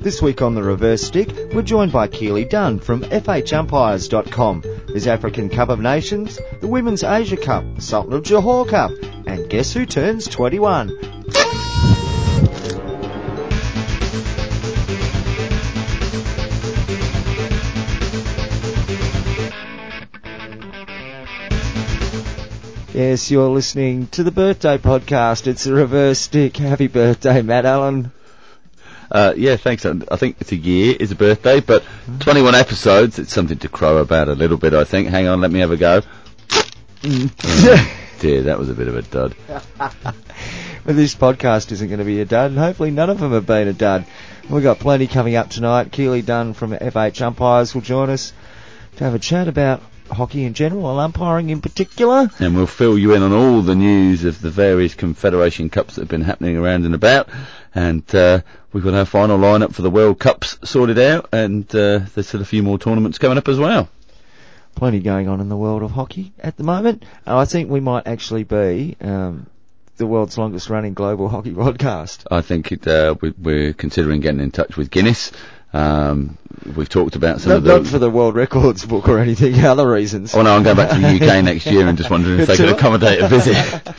This week on the reverse stick, we're joined by Keely Dunn from FHUmpires.com. There's African Cup of Nations, the Women's Asia Cup, Sultan of Johor Cup, and guess who turns 21? Yes, you're listening to the birthday podcast. It's a reverse stick. Happy birthday, Matt Allen. Uh, yeah, thanks. I think it's a year, it's a birthday, but 21 episodes, it's something to crow about a little bit, I think. Hang on, let me have a go. Oh, dear, that was a bit of a dud. But this podcast isn't going to be a dud, and hopefully none of them have been a dud. We've got plenty coming up tonight. Keely Dunn from FH Umpires will join us to have a chat about hockey in general and umpiring in particular. And we'll fill you in on all the news of the various Confederation Cups that have been happening around and about. And uh, we've got our final lineup for the World Cups sorted out, and uh, there's still a few more tournaments coming up as well. Plenty going on in the world of hockey at the moment. And I think we might actually be um, the world's longest running global hockey podcast. I think it, uh, we, we're considering getting in touch with Guinness. Um, we've talked about some Not, of the. not for the World Records book or anything, other reasons. Oh no, I'm going back to the UK next year and just wondering if they could accommodate a visit.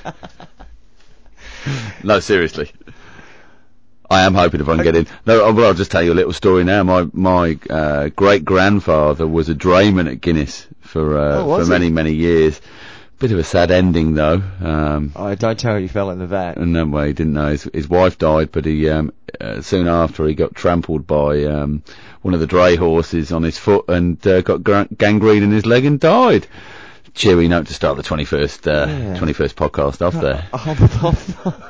no, seriously. I am hoping if I can get in. No, oh, well, I'll just tell you a little story now. My my uh, great grandfather was a drayman at Guinness for uh, Oh, for many many years. Bit of a sad ending though. Um, I don't tell you, fell in the vat. and then well, he didn't know his, his wife died, but he um, uh, soon after he got trampled by um, one of the dray horses on his foot and uh, got gangrene in his leg and died. Cheery note to start the 21st uh, Yeah. 21st podcast off there.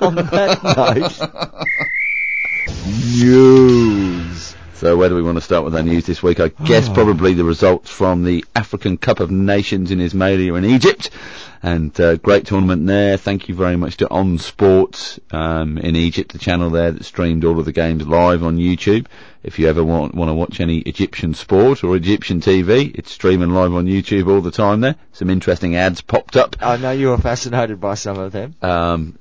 on, on that note, news. So where do we want to start with our news this week? I guess Oh. probably the results from the African Cup of Nations in Ismailia in Egypt. And uh, great tournament there. Thank you very much to On Sports um, in Egypt, the channel there that streamed all of the games live on YouTube. If you ever want want to watch any Egyptian sport or Egyptian TV, it's streaming live on YouTube all the time there. Some interesting ads popped up. I know you were fascinated by some of them. Um,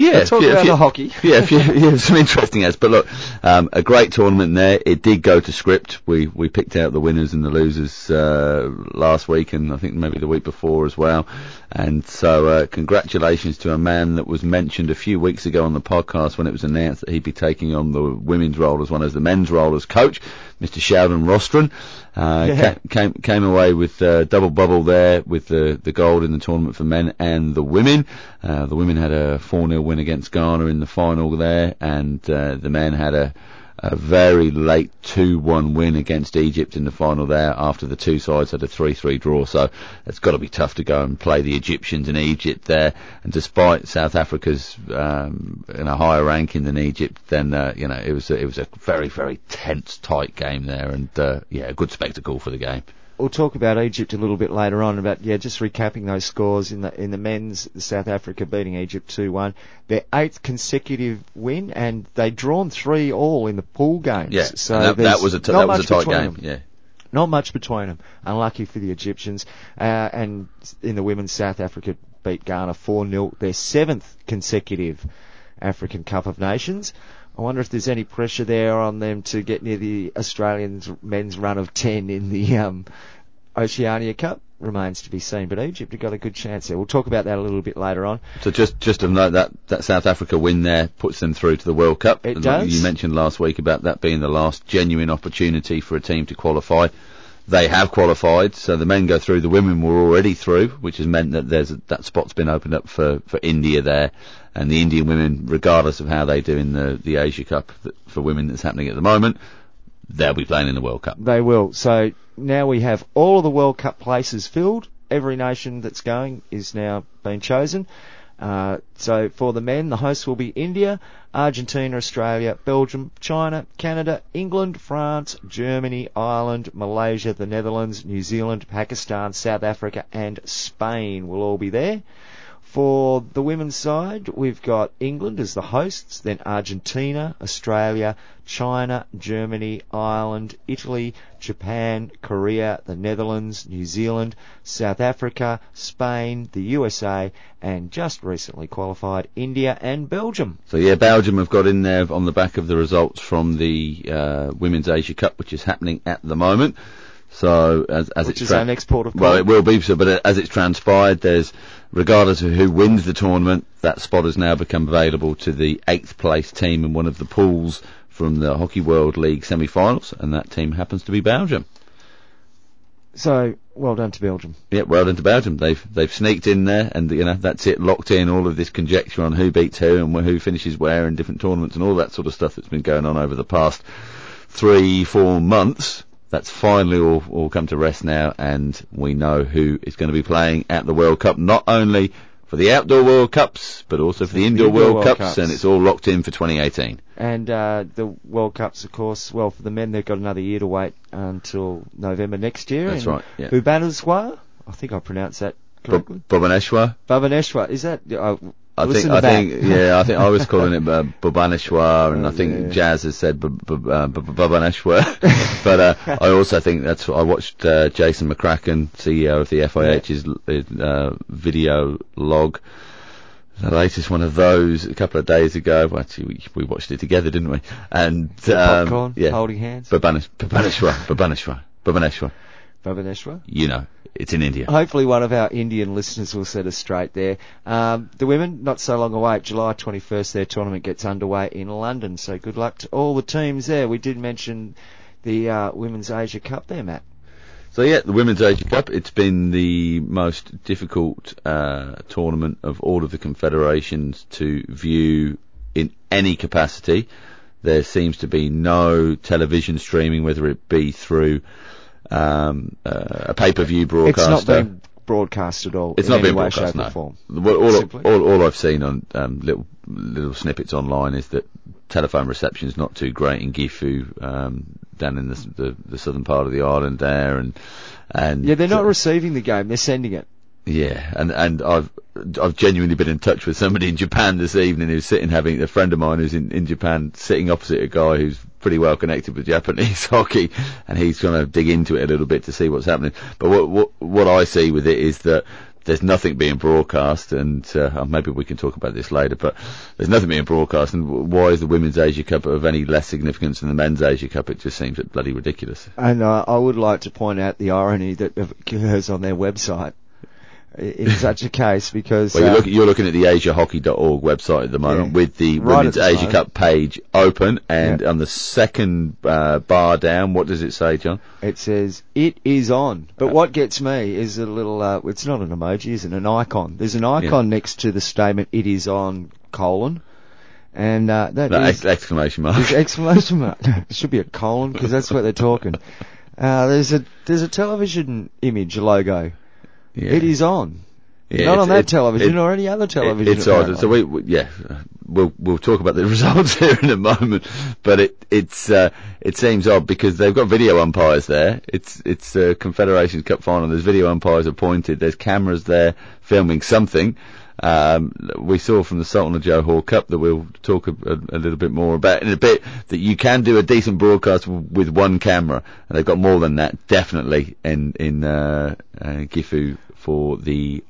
yeah, talk about you- the hockey. yeah, if you, yeah, some interesting ads. But look, um, a great tournament there. It did go to script. We we picked out the winners and the losers uh, last week, and I think maybe the week before as well. And so, uh, congratulations to a man that was mentioned a few weeks ago on the podcast when it was announced that he'd be taking on the women's role as well as the men's role as coach, Mr. Sheldon Rostron. Uh, Yeah. ca- came came away with uh, double bubble there with the the gold in the tournament for men and the women. Uh, the women had a 4-0 win against Ghana in the final there, and uh, the men had a a very late 2-1 win against Egypt in the final there after the two sides had a 3-3 draw. So it's got to be tough to go and play the Egyptians in Egypt there. And despite South Africa's um, in a higher ranking than Egypt, then uh, you know it was a, it was a very very tense, tight game there, and uh, yeah, a good spectacle for the game. We'll talk about Egypt a little bit later on. About yeah, just recapping those scores in the in the men's. South Africa beating Egypt two one, their eighth consecutive win, and they drawn three all in the pool games. Yeah, so that, that was a t- that was a tight game. them. Yeah. Not much between them. Unlucky for the Egyptians. Uh, and in the women's, South Africa beat Ghana 4-0, their seventh consecutive African Cup of Nations. I wonder if there's any pressure there on them to get near the Australian men's run of 10 in the um, Oceania Cup. Remains to be seen, but Egypt have got a good chance there. We'll talk about that a little bit later on. So just just to note that that South Africa win there puts them through to the World Cup. It And like does. You mentioned last week about that being the last genuine opportunity for a team to qualify. They have qualified, so the men go through. The women were already through, which has meant that there's a, that spot's been opened up for, for India there, and the Indian women, regardless of how they do in the the Asia Cup for women that's happening at the moment, they'll be playing in the World Cup. They will. So now we have all the World Cup places filled. Every nation that's going is now been chosen. Uh, so for the men, the hosts will be India, Argentina, Australia, Belgium, China, Canada, England, France, Germany, Ireland, Malaysia, the Netherlands, New Zealand, Pakistan, South Africa, and Spain will all be there. For the women's side, we've got England as the hosts, then Argentina, Australia, China, Germany, Ireland, Italy, Japan, Korea, the Netherlands, New Zealand, South Africa, Spain, the USA, and just recently qualified India and Belgium. So yeah, Belgium have got in there on the back of the results from the uh, Women's Asia Cup, which is happening at the moment. So as, as Which it's is tra- our next port of well, it will be so, but uh, as it's transpired, there's regardless of who wins the tournament, that spot has now become available to the eighth place team in one of the pools from the Hockey World League semi-finals, and that team happens to be Belgium. So, well done to Belgium. Yeah, well done to Belgium. They've they've sneaked in there, and you know that's it, locked in. All of this conjecture on who beats who and who finishes where in different tournaments and all that sort of stuff that's been going on over the past three, four months. That's finally all, all come to rest now, and we know who is going to be playing at the World Cup, not only for the outdoor World Cups, but also for the indoor, indoor World, World Cups, Cups. and it's all locked in for 2018. And uh, the World Cups, of course, well, for the men, they've got another year to wait until November next year. That's right, yeah. Bhubaneswar, I think I pronounced that correctly. Bob Bhubaneswar. Bhubaneswar, is that? Uh, I listen think, I that. think, yeah, I think I was calling it uh, Bhubaneswar, and Oh, I think yeah. Jazz has said uh, Bhubaneswar. but uh, I also think that's what I watched uh, Jason McCracken, CEO of the FIH's uh, video log, the latest one of those a couple of days ago. Well, actually, we, we watched it together, didn't we? And um, popcorn, yeah, holding hands. Bhubaneswar, Bhubaneswar, Bhubaneswar. Bhubaneswar. You know, it's in India. Hopefully, one of our Indian listeners will set us straight there. Um, the women, not so long away. July 21st, their tournament gets underway in London. So good luck to all the teams there. We did mention the uh, Women's Asia Cup there, Matt. So yeah, the Women's Asia Cup. It's been the most difficult uh, tournament of all of the confederations to view in any capacity. There seems to be no television streaming, whether it be through um, uh, a pay-per-view broadcast. It's broadcaster. not being broadcast at all. It's in not any being way, broadcast. No. What- all, all, all I've seen on um, little little snippets online is that telephone reception is not too great in Gifu, um, down in the, the the southern part of the island there, and and Yeah, they're not receiving the game; they're sending it. Yeah, and and I've I've genuinely been in touch with somebody in Japan this evening who's sitting having a friend of mine who's in in Japan sitting opposite a guy who's pretty well connected with Japanese hockey, and he's going to dig into it a little bit to see what's happening. But what what what I see with it is that. There's nothing being broadcast, and uh, maybe we can talk about this later. But there's nothing being broadcast, and why is the Women's Asia Cup of any less significance than the Men's Asia Cup? It just seems bloody ridiculous. And uh, I would like to point out the irony that occurs on their website in such a case because Well, uh, you're, look, you're looking at the AsiaHockey.org website at the moment Yeah. with the Right Women's the Asia moment. Cup page open, and Yeah. on the second uh, bar down, what does it say, John? it says it is on. But what gets me is a little. Uh, it's not an emoji, is it? An icon. There's an icon next to the statement "It is on." Colon, and uh, that No, is- exclamation mark. Exclamation mark. it should be a colon because that's what they're talking. Uh, there's a there's a television image logo. Yeah. It is on. Yeah, Not on that it- television it- or any other television. It, it's odd. apparently. So we, we yeah, uh, we'll we'll talk about the results here in a moment. But it it's uh, it seems odd because they've got video umpires there. It's it's a Confederations Cup final. There's video umpires appointed. There's cameras there filming something. Um, we saw from the Sultan of Johor Cup that we'll talk a, a, a little bit more about in a bit that you can do a decent broadcast w- with one camera, and they've got more than that definitely in in uh, uh, Gifu for the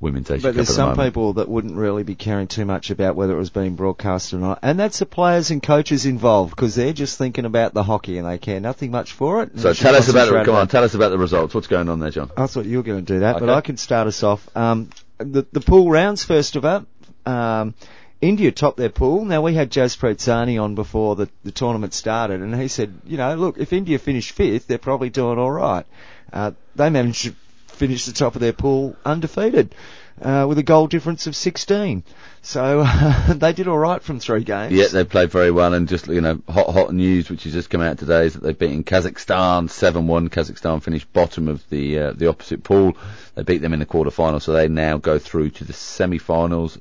Women's Asia But there's the some moment. people that wouldn't really be caring too much about whether it was being broadcast or not, and that's the players and coaches involved because they're just thinking about the hockey and they care nothing much for it. So tell us about concentrate come on, tell us about the results. What's going on there, John? I thought you were going to do that, but I can start us off. Um, the, the pool rounds, first of all. Um, India topped their pool. Now, we had Jaspreet Sani on before the, the tournament started, and he said, you know, look, if India finish fifth, they're probably doing all right. Uh, they managed to finish the top of their pool undefeated. Uh, with a goal difference of 16. So, they did alright from three games. Yeah, they played very well, and just you know, hot hot news which has just come out today is that they've beaten Kazakhstan seven one. Kazakhstan finished bottom of the uh, the opposite pool. They beat them in the quarter final, so they now go through to the semi-finals.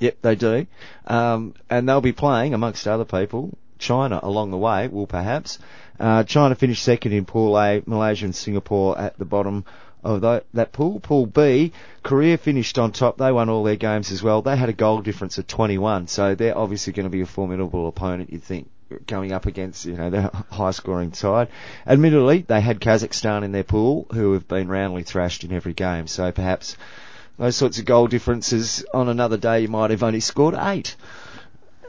Yep, they do. Um, and they'll be playing, amongst other people, China along the way, will perhaps. Uh, China finished second in Pool A, Malaysia and Singapore at the bottom of tho- that pool. Pool B, Korea finished on top. They won all their games as well. They had a goal difference of 21, so they're obviously going to be a formidable opponent, you'd think, going up against, you know, their high scoring side. Admittedly, they had Kazakhstan in their pool, who have been roundly thrashed in every game, so perhaps those sorts of goal differences on another day you might have only scored eight.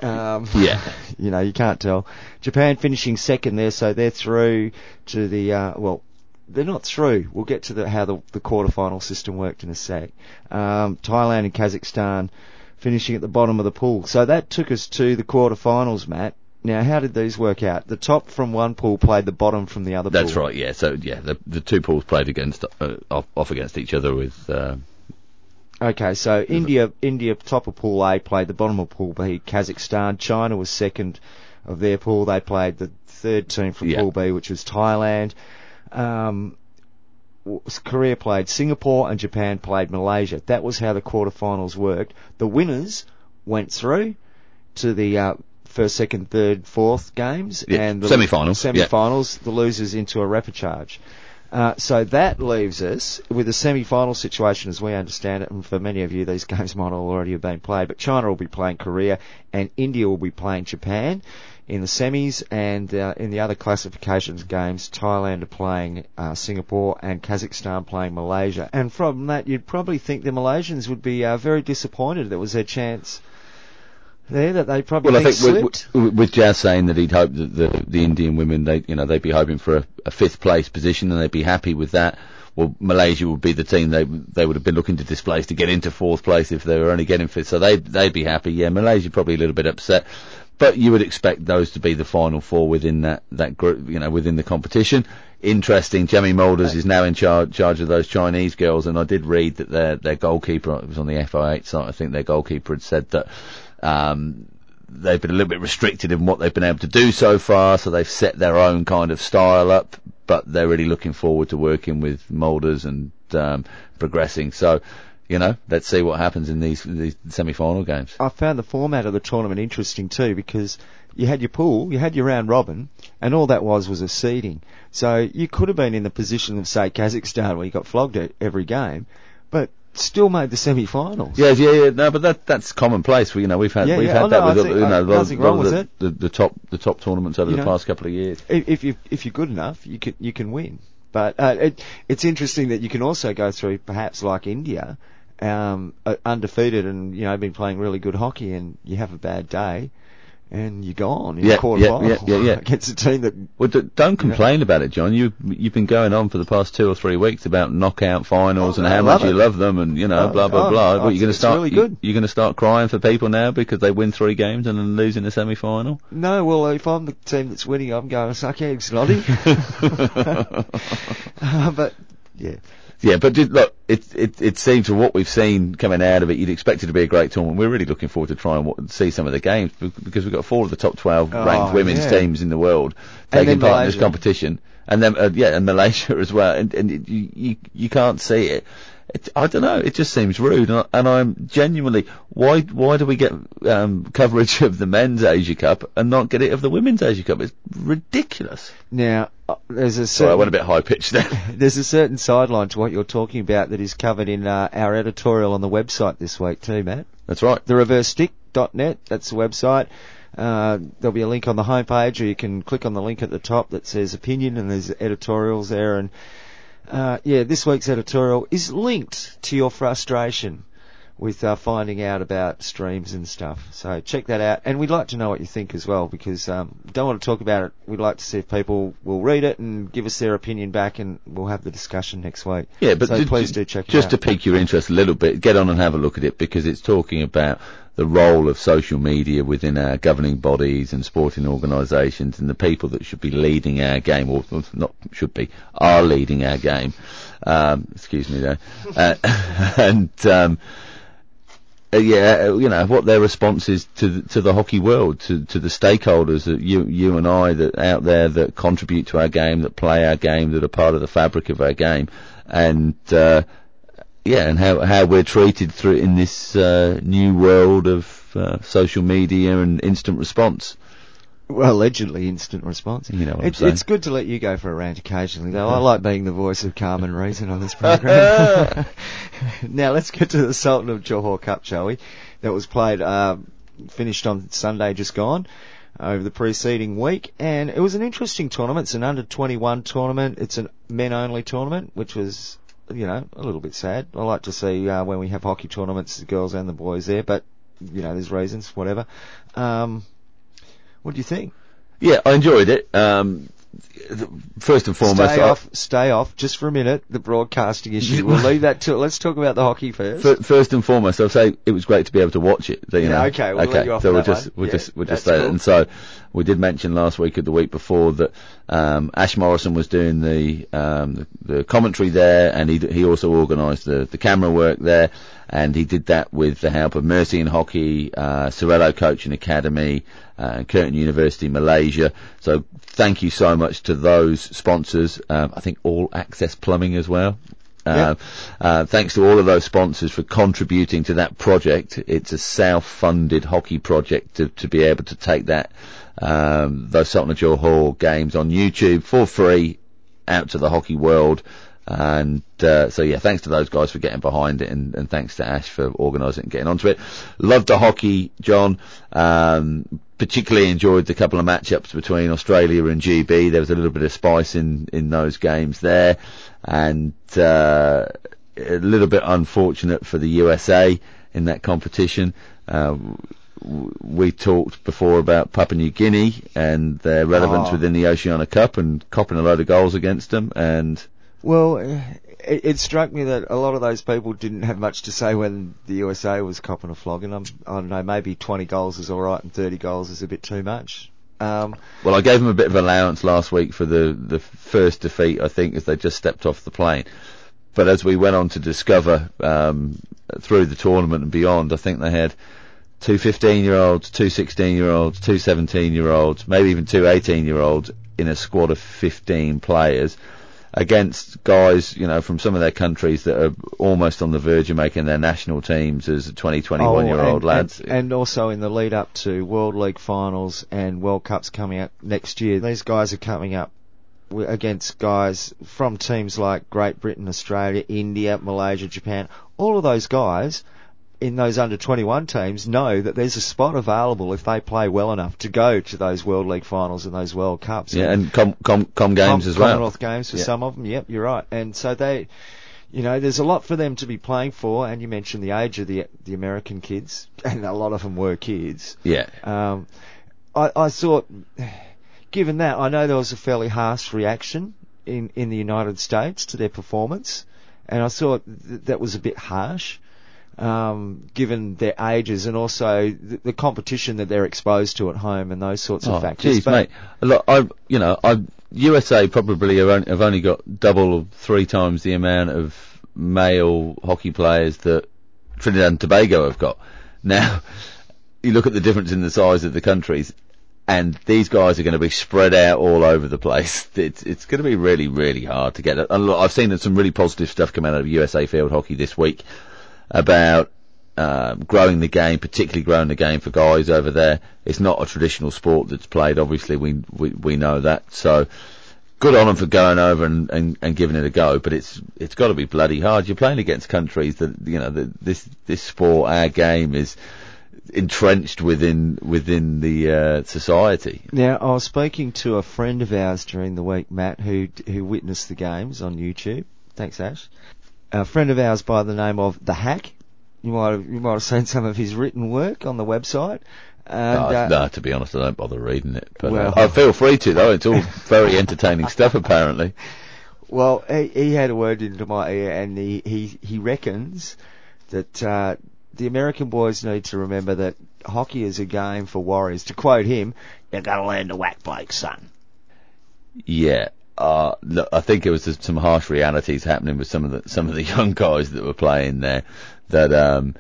Um, Yeah. you know, you can't tell. Japan finishing second there, so they're through to the, uh, well, they're not through. We'll get to the, how the, the quarterfinal system worked in a sec. Um, Thailand and Kazakhstan finishing at the bottom of the pool. So that took us to the quarterfinals, Matt. Now, how did these work out? The top from one pool played the bottom from the other pool. That's pool. right. Yeah. So yeah, the the two pools played against uh, off, off against each other with. Uh, Okay, so India, India top of Pool A played the bottom of Pool B. Kazakhstan, China was second of their pool. They played the third team from Yeah. Pool B, which was Thailand. Um, Korea played Singapore and Japan played Malaysia. That was how the quarterfinals worked. The winners went through to the uh, first, second, third, fourth games, Yeah, and the semi-finals, yeah. Semi-finals, the losers into a repechage. Uh, so that leaves us with a semi-final situation as we understand it, and for many of you these games might already have been played, but China will be playing Korea and India will be playing Japan in the semis, and uh, in the other classifications games, Thailand are playing uh, Singapore and Kazakhstan playing Malaysia. And from that, you'd probably think the Malaysians would be uh, very disappointed that was their chance there, that they probably well, I think slipped. with, with, with Jazz saying that he'd hoped that the the Indian women they you know they'd be hoping for a, a fifth place position and they'd be happy with that. Well, Malaysia would be the team they they would have been looking to displace to get into fourth place if they were only getting fifth. So they they'd be happy. Yeah, Malaysia probably a little bit upset, but you would expect those to be the final four within that that group. You know, within the competition. Interesting. Jamie Mülders is now in charge charge of those Chinese girls, and I did read that their their goalkeeper it was on the FIH site. I think their goalkeeper had said that. Um, they've been a little bit restricted in what they've been able to do so far, so they've set their own kind of style up, but they're really looking forward to working with Mülders and um, progressing. So, you know, let's see what happens in these, these semi-final games. I found the format of the tournament interesting too because you had your pool, you had your round robin, and all that was was a seeding. So you could have been in the position of say Kazakhstan where you got flogged at every game, but still made the semi-finals. Yeah, yeah, yeah. No, but that that's commonplace. We, you know, we've had Yeah, we've yeah. had Oh, that no, with think, you know a lot of- nothing wrong with the, it. The, the top the top tournaments over You the know. past couple of years. If if you if you're good enough, you can you can win. But uh, it, it's interesting that you can also go through perhaps like India, um, undefeated and you know been playing really good hockey, and you have a bad day, and you're gone in Yeah, the quarterfinal yeah, yeah, yeah, yeah. against a team that Well, don't complain about it, John. You you've been going on for the past two or three weeks about knockout finals Oh, and I how much you love them, and you know, Oh, blah blah oh, blah. I What, you going to start? really good. You, are going to start crying for people now because they win three games and then lose in the semi final? No, well, if I'm the team that's winning, I'm going to suck eggs, Noddy. uh, but yeah, Yeah, but just, look, it, it it seems from what we've seen coming out of it, you'd expect it to be a great tournament. We're really looking forward to try and wa- see some of the games because we've got four of the top 12 Oh, ranked women's yeah. teams in the world taking part in this competition, and then uh, yeah, and Malaysia as well. And, and it, you, you you can't see it. It, I don't know. It just seems rude, and, I, and I'm genuinely why why do we get um, coverage of the men's Asia Cup and not get it of the women's Asia Cup? It's ridiculous. now there's a Sorry, I certain, went a bit high pitched there. there's a certain sideline to what you're talking about that is covered in uh, our editorial on the website this week too, Matt. That's right. thereversestick.net. That's the website. Uh, there'll be a link on the homepage, or you can click on the link at the top that says opinion, and there's editorials there. And uh, yeah, this week's editorial is linked to your frustration with uh, finding out about streams and stuff. So check that out, and we'd like to know what you think as well, because um, don't want to talk about it. We'd like to see if people will read it and give us their opinion back, and we'll have the discussion next week. Yeah, but so ju- please ju- do check just to pique your interest a little bit, get on and have a look at it because it's talking about the role of social media within our governing bodies and sporting organisations and the people that should be leading our game, or or not should be, are leading our game. Um, excuse me there. Uh, and um, uh, yeah, uh, you know what their response is to the, to the hockey world, to to the stakeholders that you you and I that out there that contribute to our game, that play our game, that are part of the fabric of our game, and uh, yeah, and how how we're treated through in this uh, new world of uh, social media and instant response. Well, allegedly instant response. You know what I'm It's, saying. it's good to let you go for a rant occasionally, though. I like being the voice of calm and reason on this program. now let's get to the Sultan of Johor Cup, shall we? That was played, uh, finished on Sunday, just gone over the preceding week, and it was an interesting tournament. It's an under 21 tournament. It's a men only tournament, which was, you know, a little bit sad. I like to see uh, when we have hockey tournaments, the girls and the boys there, but you know, there's reasons, whatever. Um, what do you think? Yeah, I enjoyed it. Um, first and foremost, stay I- off, stay off, just for a minute, the broadcasting issue. We'll leave that to, let's talk about the hockey first. Fir- First and foremost, I'll say it was great to be able to watch it. You Yeah, know. okay, we'll off so we'll just we'll Yeah, just we'll just say that. cool. And so we did mention last week or the week before that um, Ash Morrison was doing the, um, the the commentary there, and he he also organised the the camera work there, and he did that with the help of Mercian Hockey, uh, Sorello Coaching Academy, uh, Curtin University Malaysia. So thank you so much to those sponsors. Um, I think All Access Plumbing as well. Uh, uh, thanks to all of those sponsors for contributing to that project. It's a self-funded hockey project to, to be able to take that, um, those Sultan of Johor games on YouTube for free out to the hockey world. And uh, so yeah, thanks to those guys for getting behind it, and, and thanks to Ash for organising and getting onto it. Loved the hockey, John. Um, particularly enjoyed the couple of matchups between Australia and GB. There was a little bit of spice in in those games there, and uh, a little bit unfortunate for the USA in that competition. Uh, we talked before about Papua New Guinea and their relevance Oh. within the Oceania Cup and copping a load of goals against them. And Well, it, it struck me that a lot of those people didn't have much to say when the USA was copping a flogging. I'm, I don't know, maybe 20 goals is alright and 30 goals is a bit too much. Um, well, I gave them a bit of allowance last week for the the first defeat. I think as they just stepped off the plane. But as we went on to discover um, through the tournament and beyond, I think they had two 15 year olds, two 16 year olds, two 17 year olds, maybe even two 18 year olds in a squad of 15 players against guys, you know, from some of their countries that are almost on the verge of making their national teams as 20, 21 year oh, old and- lads. And, and also in the lead up to World League finals and World Cups coming up next year, these guys are coming up against guys from teams like Great Britain, Australia, India, Malaysia, Japan. All of those guys in those under 21 teams know that there's a spot available if they play well enough to go to those World League finals and those World Cups. yeah, and com, com, com games Com- as well. Commonwealth Games for Yeah. some of them. Yep, you're right. And so they, you know, there's a lot for them to be playing for. And you mentioned the age of the the American kids, and a lot of them were kids. Yeah. Um, I, I thought, given that, I know there was a fairly harsh reaction in in the United States to their performance, and I thought th- that was a bit harsh. Um, given their ages and also the, the competition that they're exposed to at home and those sorts of Oh, factors. geez, But- mate. Look, I, you know, I, USA probably have only, have only got double or three times the amount of male hockey players that Trinidad and Tobago have got. Now, you look at the difference in the size of the countries, and these guys are going to be spread out all over the place. It's it's going to be really really hard to get. it. I've seen some really positive stuff come out of USA field hockey this week about um, growing the game, particularly growing the game for guys over there. It's not a traditional sport that's played. Obviously, we we, we know that. So good on them for going over and, and, and giving it a go. But it's it's got to be bloody hard. You're playing against countries that you know this this sport, our game, is entrenched within within the uh, society. Now, I was speaking to a friend of ours during the week, Matt, who who witnessed the games on YouTube. Thanks, Ash. A friend of ours by the name of the Hack. You might have, you might have seen some of his written work on the website. And, no, uh, no, to be honest, I don't bother reading it. But Well- uh, I feel free to though. It's all very entertaining stuff, apparently. Well, he, he had a word into my ear, and he he, he reckons that uh, the American boys need to remember that hockey is a game for warriors. To quote him, "You've got to learn to whack blokes, son." Yeah. Uh, I think it was some harsh realities happening with some of the some of the young guys that were playing there. That um,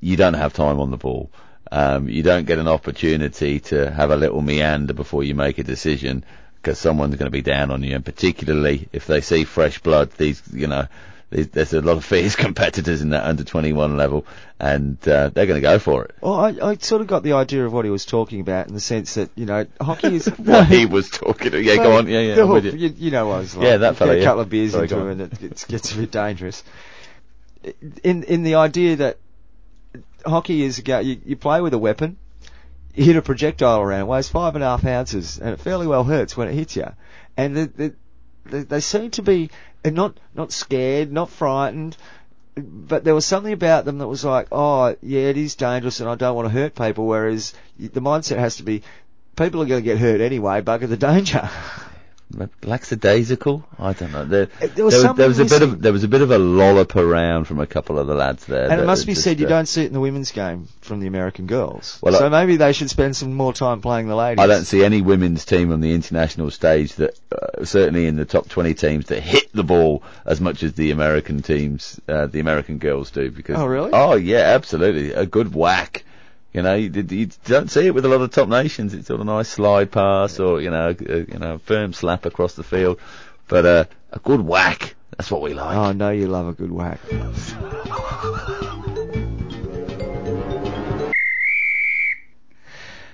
you don't have time on the ball. Um, you don't get an opportunity to have a little meander before you make a decision because someone's going to be down on you, and particularly if they see fresh blood, these you know there's, a lot of fierce competitors in that under 21 level, and uh, they're going to go for it. Well, I, I sort of got the idea of what he was talking about in the sense that you know hockey is what he was talking. About. Yeah, go on. Yeah, yeah. The I'm with hook, you. you, you know what I was like. Yeah, that fella, a yeah. couple of beers Sorry, into him and it gets, gets a bit dangerous. In in the idea that hockey is you, you play with a weapon, you hit a projectile around, it weighs five and a half ounces, and it fairly well hurts when it hits you. And the, the, they seem to be uh, not not scared, not frightened, but there was something about them that was like, oh yeah, it is dangerous, and I don't want to hurt people. Whereas the mindset has to be, people are going to get hurt anyway. Bugger the danger. Lackadaisical? I don't know. There, There was there, was, there was a bit of there was a bit of a lollop around from a couple of the lads there. And it must be said, you uh, don't see it in the women's game from the American girls. Well, so I- maybe they should spend some more time playing the ladies. I don't see any women's team on the international stage that, uh, certainly in the top 20 teams, that hit the ball as much as the American teams, uh, the American girls do. Because Oh, really? Oh yeah, absolutely, a good whack. You know, you, you don't see it with a lot of top nations. It's sort of a nice slide pass or you know, a, you know, a firm slap across the field, but uh, a good whack. That's what we like. Oh, I know you love a good whack.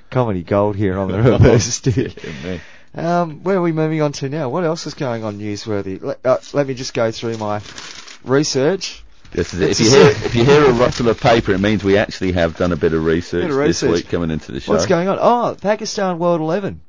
Comedy gold here on the reverse stick. Um, where are we moving on to now? What else is going on newsworthy? Let, uh, let me just go through my research. This is it. It's If you hear if you hear a rustle of paper, it means we actually have done a bit of research, Bit of this week coming into the show. What's going on? Oh, Pakistan World 11.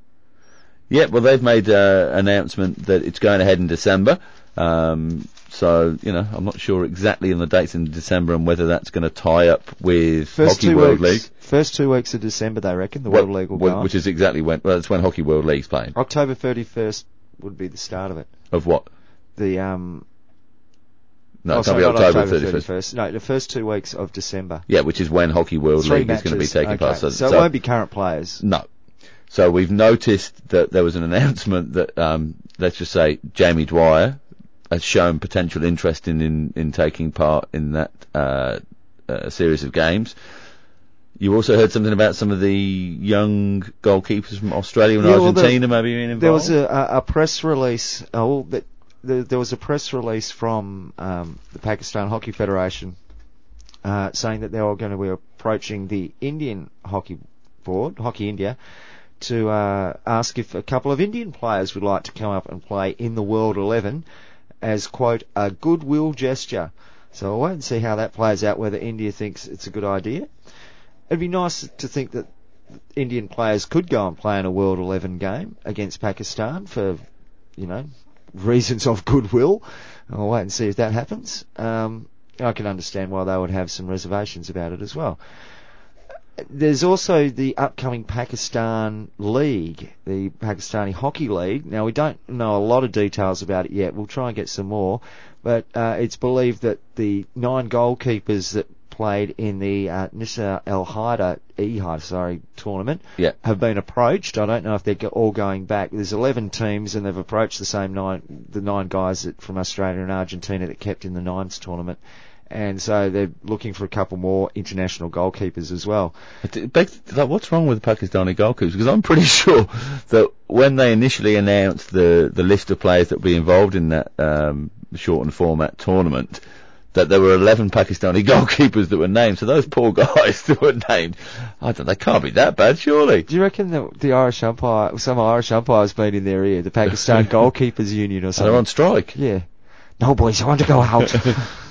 Yeah, well, they've made uh, an announcement that it's going ahead in December. Um, so, you know, I'm not sure exactly on the dates in December and whether that's going to tie up with First Hockey World weeks. League. First two weeks of December, they reckon the Well, World League will well, go on. which is exactly when, well, that's when Hockey World League's playing. October 31st would be the start of it. Of what? The um. No, oh, it can't sorry, be October, October 31st. 31st. No, the first two weeks of December. Yeah, which is when Hockey World Three League matches. is going to be taking okay. place. So, so, it won't be current players. No. So we've noticed that there was an announcement that, um, let's just say, Jamie Dwyer has shown potential interest in, in, in taking part in that uh, uh, series of games. You also heard something about some of the young goalkeepers from Australia and Yeah, well, the- Argentina maybe being involved. There was a, a, press release. Well, that there, was a press release from um, the Pakistan Hockey Federation uh, saying that they were going to be approaching the Indian Hockey Board, Hockey India, to uh, ask if a couple of Indian players would like to come up and play in the World 11 as quote a goodwill gesture. So we'll wait and see how that plays out. Whether India thinks it's a good idea. It'd be nice to think that Indian players could go and play in a World 11 game against Pakistan for, you know, reasons of goodwill. I'll wait and see if that happens. Um, I can understand why they would have some reservations about it as well. There's also the upcoming Pakistan League, the Pakistani Hockey League. Now we don't know a lot of details about it yet. We'll try and get some more, but uh, it's believed that the nine goalkeepers that played in the uh, Nisa El Haida, E Haida, sorry, tournament Yeah. have been approached. I don't know if they're all going back. There's 11 teams and they've approached the same nine, the nine guys that, from Australia and Argentina that kept in the nines tournament. And so they're looking for a couple more international goalkeepers as well. It- it like, what's wrong with the Pakistani goalkeepers? Because I'm pretty sure that when they initially announced the, the list of players that would be involved in that um, shortened format tournament, that there were 11 Pakistani goalkeepers that were named. So those poor guys that were named, I don't, they can't be that bad, surely. Do you reckon that the Irish umpire, some Irish umpires been in their ear, the Pakistan Goalkeepers Union or So they're on strike. Yeah. No boys, I want to go out.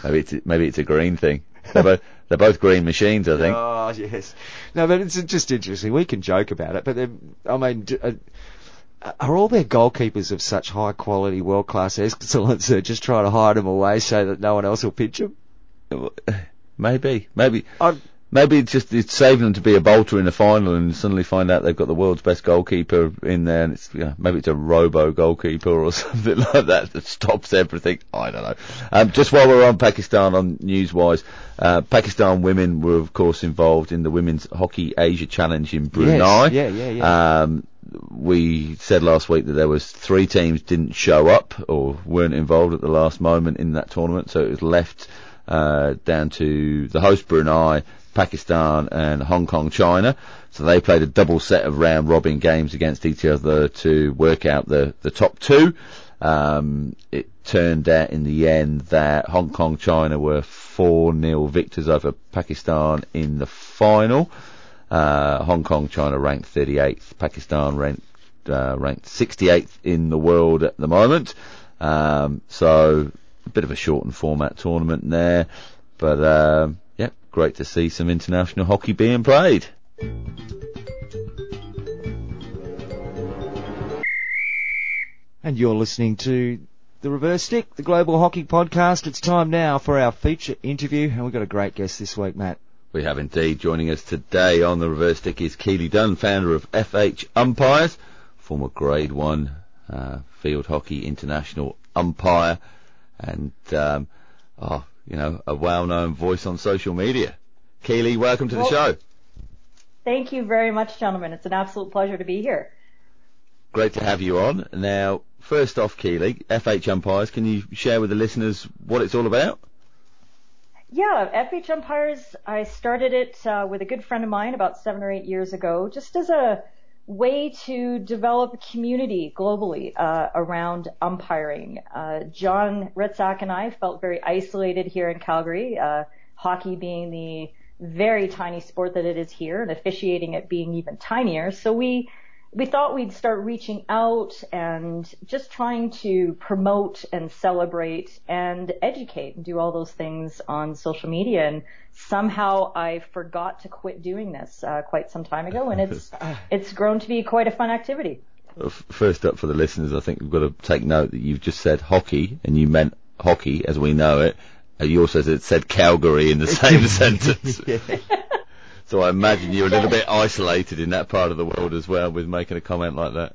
Maybe it's maybe it's a green thing. They're both, they're both green machines, I think. Oh yes. No, but it's just interesting. We can joke about it, but I mean, d- uh, are all their goalkeepers of such high quality, world class excellence that just try to hide them away so that no one else will pitch them? Maybe, maybe, I, maybe it's just it's saving them to be a bolter in the final and suddenly find out they've got the world's best goalkeeper in there, and it's you know, maybe it's a robo goalkeeper or something like that that stops everything. I don't know. Um, just while we're on Pakistan, on news wise, uh, Pakistan women were of course involved in the Women's Hockey Asia Challenge in Brunei. yeah, yeah, yeah. Um, we said last week that there was three teams didn't show up or weren't involved at the last moment in that tournament, so it was left uh, down to the host Brunei, Pakistan, and Hong Kong, China. So they played a double set of round robin games against each other to work out the the top two. Um, it turned out in the end that Hong Kong, China were 4-0 victors over Pakistan in the final. Uh, Hong Kong, China ranked 38th, Pakistan ranked, uh, ranked 68th in the world at the moment. Um, so a bit of a shortened format tournament there, but um, yeah, great to see some international hockey being played. And you're listening to the Reverse Stick, the Global Hockey Podcast. It's time now for our feature interview, and we've got a great guest this week, Matt. We have indeed. Joining us today on the Reverse Stick is Keely Dunn, founder of FH Umpires, former Grade 1 uh, Field Hockey International umpire, and um, oh, you know, a well-known voice on social media. Keely, welcome to the Well- show. Thank you very much, gentlemen. It's an absolute pleasure to be here. Great to have you on. Now, first off, Keely, FH Umpires, can you share with the listeners what it's all about? Yeah, FH Umpires, I started it uh, with a good friend of mine about seven or eight years ago, just as a way to develop a community globally uh, around umpiring. Uh, John Ritzak and I felt very isolated here in Calgary, uh, hockey being the very tiny sport that it is here and officiating it being even tinier. So we we thought we'd start reaching out and just trying to promote and celebrate and educate and do all those things on social media. And somehow I forgot to quit doing this uh, quite some time ago, and it's it's grown to be quite a fun activity. First up for the listeners, I think we've got to take note that you've just said hockey, and you meant hockey as we know it. You also said, said Calgary in the same sentence. So I imagine you're a little bit isolated in that part of the world as well with making a comment like that.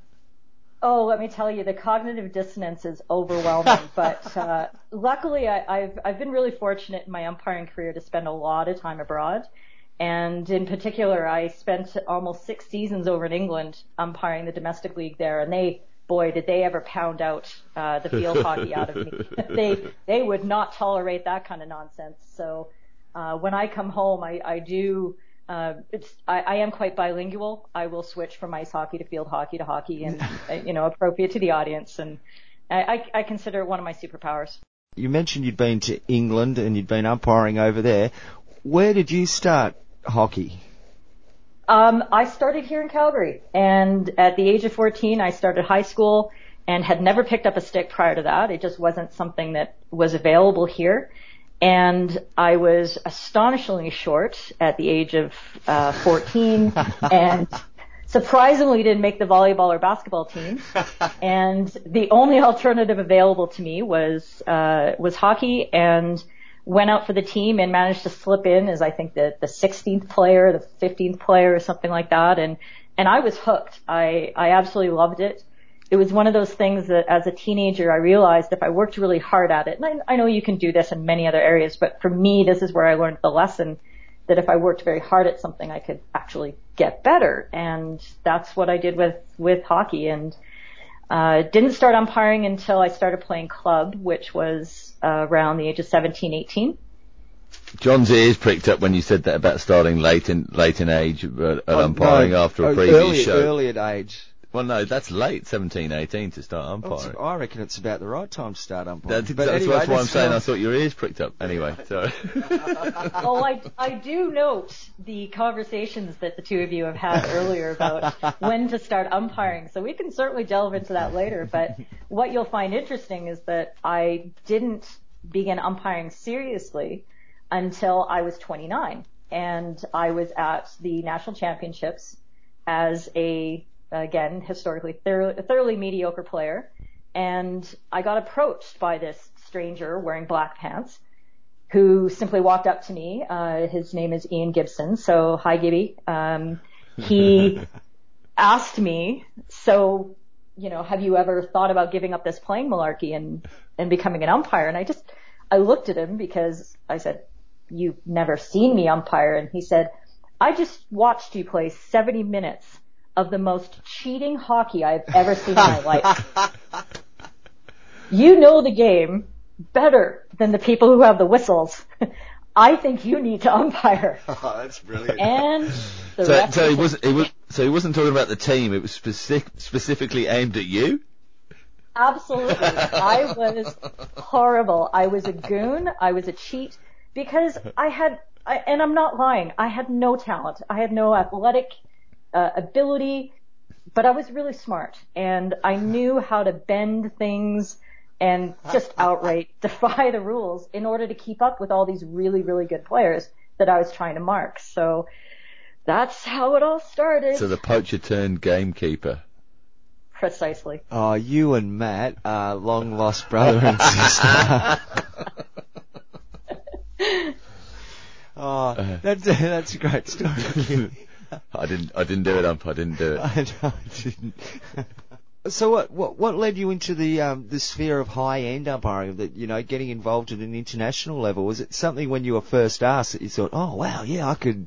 Oh, let me tell you, the cognitive dissonance is overwhelming. but uh, luckily, I, I've I've been really fortunate in my umpiring career to spend a lot of time abroad, and in particular, I spent almost six seasons over in England umpiring the domestic league there, and they. Boy, did they ever pound out uh, the field hockey out of me. they they would not tolerate that kind of nonsense. So uh, when I come home, I, I do uh, it's, I, I am quite bilingual. I will switch from ice hockey to field hockey to hockey, and uh, you know, appropriate to the audience. And I, I, I consider it one of my superpowers. You mentioned you'd been to England and you'd been umpiring over there. Where did you start hockey? Um, I started here in Calgary, and at the age of 14, I started high school and had never picked up a stick prior to that. It just wasn't something that was available here. And I was astonishingly short at the age of uh, 14, and surprisingly didn't make the volleyball or basketball team. And the only alternative available to me was uh, was hockey, and went out for the team and managed to slip in as I think the the 16th player, the 15th player, or something like that. And and I was hooked. I I absolutely loved it. It was one of those things that as a teenager I realized if I worked really hard at it, and I, I know you can do this in many other areas, but for me this is where I learned the lesson that if I worked very hard at something I could actually get better. And that's what I did with with hockey and uh, didn't start umpiring until I started playing club, which was uh, around the age of 17, 18. John's ears pricked up when you said that about starting late in late in age at, at Oh, umpiring no, after a oh, previous early, show. Early at age. Well, no, that's late, 17, 18 to start Well, umpiring. I reckon it's about the right time to start umpiring. That's, But that's, anyway, that's why I'm saying I thought your ears pricked up. Anyway, sorry. oh, I, I do note the conversations that the two of you have had earlier about when to start umpiring. So we can certainly delve into that later. But what you'll find interesting is that I didn't begin umpiring seriously until I was 29. And I was at the national championships as a, again, historically thor- thoroughly mediocre player. And I got approached by this stranger wearing black pants who simply walked up to me. Uh, his name is Ian Gibson. So hi, Gibby. Um, he asked me, so, you know, have you ever thought about giving up this playing malarkey and, and becoming an umpire? And I just, I looked at him because I said, you've never seen me umpire. And he said, I just watched you play 70 minutes of the most cheating hockey I've ever seen in my life. You know the game better than the people who have the whistles. I think you need to umpire. Oh, that's brilliant. And the so, rest so he wasn't he was so he wasn't talking about the team. It was specific, specifically aimed at you. Absolutely. I was horrible. I was a goon. I was a cheat because I had, I, and I'm not lying, I had no talent. I had no athletic uh, ability, but I was really smart and I knew how to bend things and just outright defy the rules in order to keep up with all these really, really good players that I was trying to mark. So that's how it all started. So the poacher turned gamekeeper. Precisely. Oh, you and Matt are long lost brother and sister. oh, that's that's a great story. I didn't. I didn't do it. Ump. I didn't do it. I, I didn't. So what, what what led you into the um, the sphere of high end umpiring? That you know, getting involved at an international level. Was it something when you were first asked that you thought, oh wow, yeah, I could,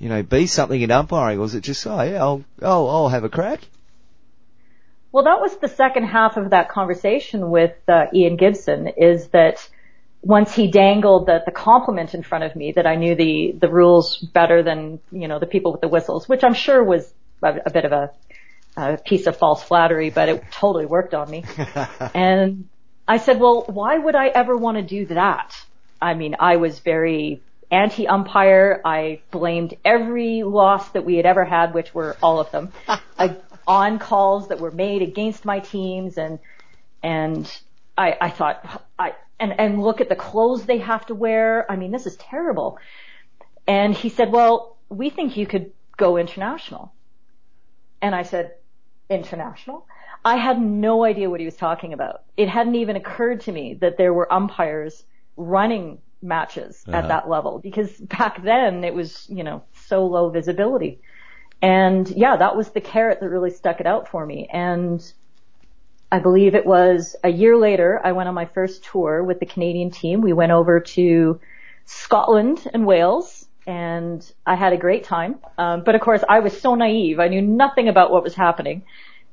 you know, be something in umpiring? Or was it just, oh yeah, I'll I'll, I'll have a crack? Well, that was the second half of that conversation with uh, Ian Gibson. Is that once he dangled the, the compliment in front of me that I knew the the rules better than you know the people with the whistles, which I'm sure was a, a bit of a, a piece of false flattery, but it totally worked on me. and I said, well, why would I ever want to do that? I mean, I was very anti-umpire. I blamed every loss that we had ever had, which were all of them, on calls that were made against my teams, and and I, I thought I and, and look at the clothes they have to wear. I mean, this is terrible. And he said, well, we think you could go international. And I said, international? I had no idea what he was talking about. It hadn't even occurred to me that there were umpires running matches uh-huh. at that level because back then it was, you know, so low visibility. And yeah, that was the carrot that really stuck it out for me. And I believe it was a year later, I went on my first tour with the Canadian team. We went over to Scotland and Wales and I had a great time. Um, but of course I was so naive. I knew nothing about what was happening.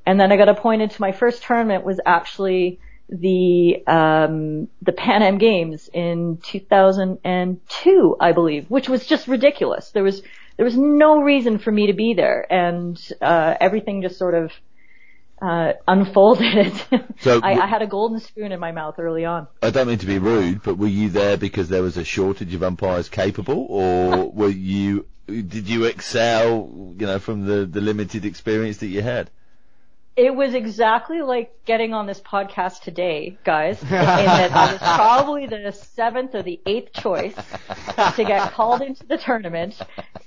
And then I got appointed to my first tournament was actually the um, the Pan Am Games in 2002, I believe, which was just ridiculous. There was there was no reason for me to be there, and uh, everything just sort of uh, unfolded. So I, I had a golden spoon in my mouth early on. I don't mean to be rude, but were you there because there was a shortage of umpires capable, or were you? Did you excel? You know, from the the limited experience that you had. It was exactly like getting on this podcast today, guys, in that I was probably the seventh or the eighth choice to get called into the tournament.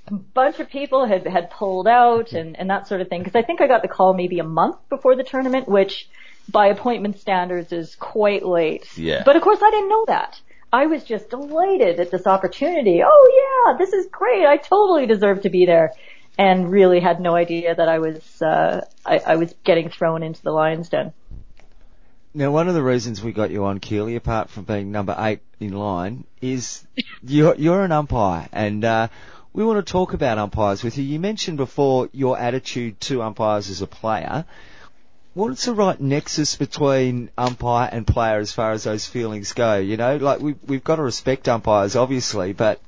A bunch of people had, had pulled out and, and that sort of thing, because I think I got the call maybe a month before the tournament, which by appointment standards is quite late. Yeah. But of course I didn't know that. I was just delighted at this opportunity. Oh yeah, this is great. I totally deserve to be there and really had no idea that I was uh, I, I was getting thrown into the lion's den. Now, one of the reasons we got you on Keely, apart from being number eight in line, is you're, you're an umpire, and uh, we want to talk about umpires with you. You mentioned before your attitude to umpires as a player. What's the right nexus between umpire and player as far as those feelings go? You know, like we, we've got to respect umpires, obviously, but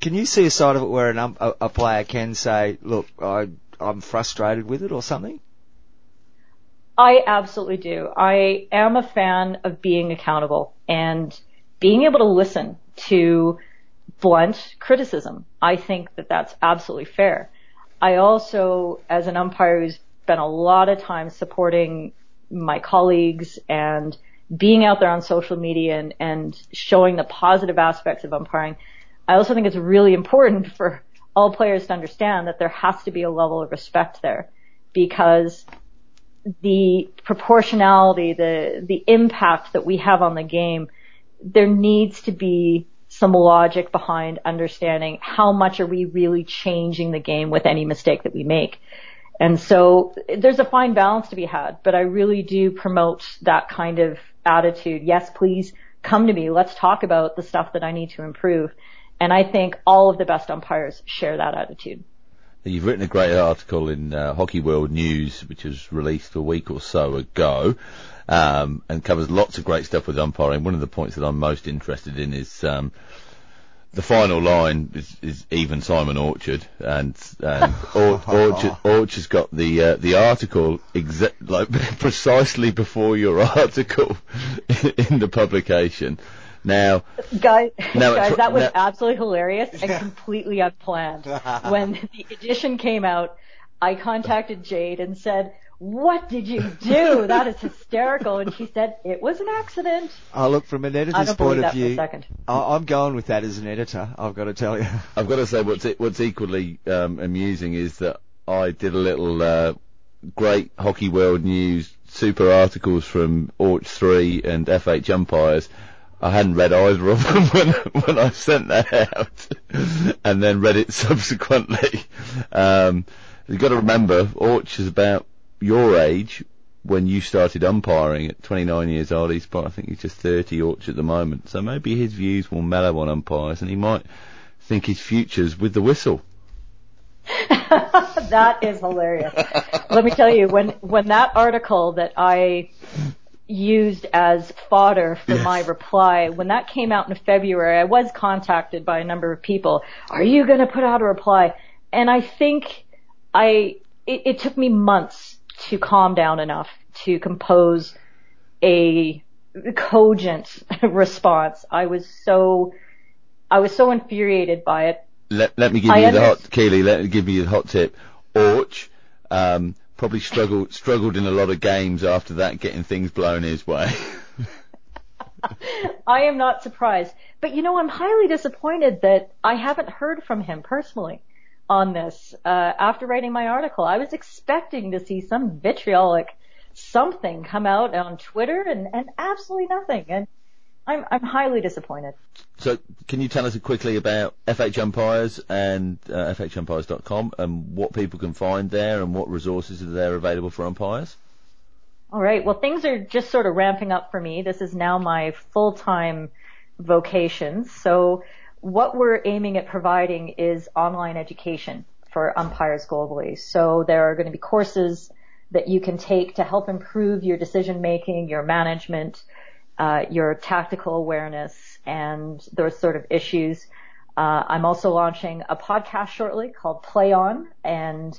can you see a side of it where an a, a player can say, "Look, I I'm frustrated with it" or something? I absolutely do. I am a fan of being accountable and being able to listen to blunt criticism. I think that that's absolutely fair. I also, as an umpire who's been a lot of time supporting my colleagues and being out there on social media and, and showing the positive aspects of umpiring, I also think it's really important for all players to understand that there has to be a level of respect there because the proportionality, the, the impact that we have on the game, there needs to be some logic behind understanding how much are we really changing the game with any mistake that we make. And so there's a fine balance to be had, but I really do promote that kind of attitude. Yes, please come to me. Let's talk about the stuff that I need to improve. And I think all of the best umpires share that attitude. You've written a great article in uh, Hockey World News, which was released a week or so ago, um, and covers lots of great stuff with umpiring. One of the points that I'm most interested in is um, the final line is, is even Simon Orchard, and, and Orchard, Orchard's got the uh, the article exa- like precisely before your article in the publication. Now, guys, Now, guys, tr- that was now- absolutely hilarious and completely unplanned. when the edition came out, I contacted Jade and said, "What did you do? That is hysterical." And she said, "It was an accident." Oh, look, from an I editor's don't point believe of that for a view, second. I- I'm going with that as an editor. I've got to tell you. I've got to say what's what's equally um, amusing is that I did a little uh, great hockey world news super articles from Orch three and FH umpires. I hadn't read either of them when, when I sent that out, and then read it subsequently. Um, you've got to remember, Orch is about your age when you started umpiring at 29 years old. He's, I think he's just 30 Orch at the moment, so maybe his views will mellow on umpires, and he might think his future's with the whistle. that is hilarious. Let me tell you, when when that article that I used as fodder for Yes. my reply, when that came out in February, I was contacted by a number of people. Are you going to put out a reply? And I think I it, it took me months to calm down enough to compose a cogent response. I was so I was so infuriated by it. Let, let me give I you the hot, Keely, let me give you the hot tip. Orch, um, probably struggled, struggled in a lot of games after that, getting things blown his way. I am not surprised. But you know, I'm highly disappointed that I haven't heard from him personally on this. Uh, after writing my article, I was expecting to see some vitriolic something come out on Twitter and, and absolutely nothing. And I'm, I'm highly disappointed. so, can you tell us quickly about FH Umpires and uh, FHUmpires.com and what people can find there and what resources are there available for umpires? All right. Well, things are just sort of ramping up for me. This is now my full-time vocation. So what we're aiming at providing is online education for umpires globally. So there are going to be courses that you can take to help improve your decision making, your management, uh, your tactical awareness, and those sort of issues. Uh, I'm also launching a podcast shortly called Play On, and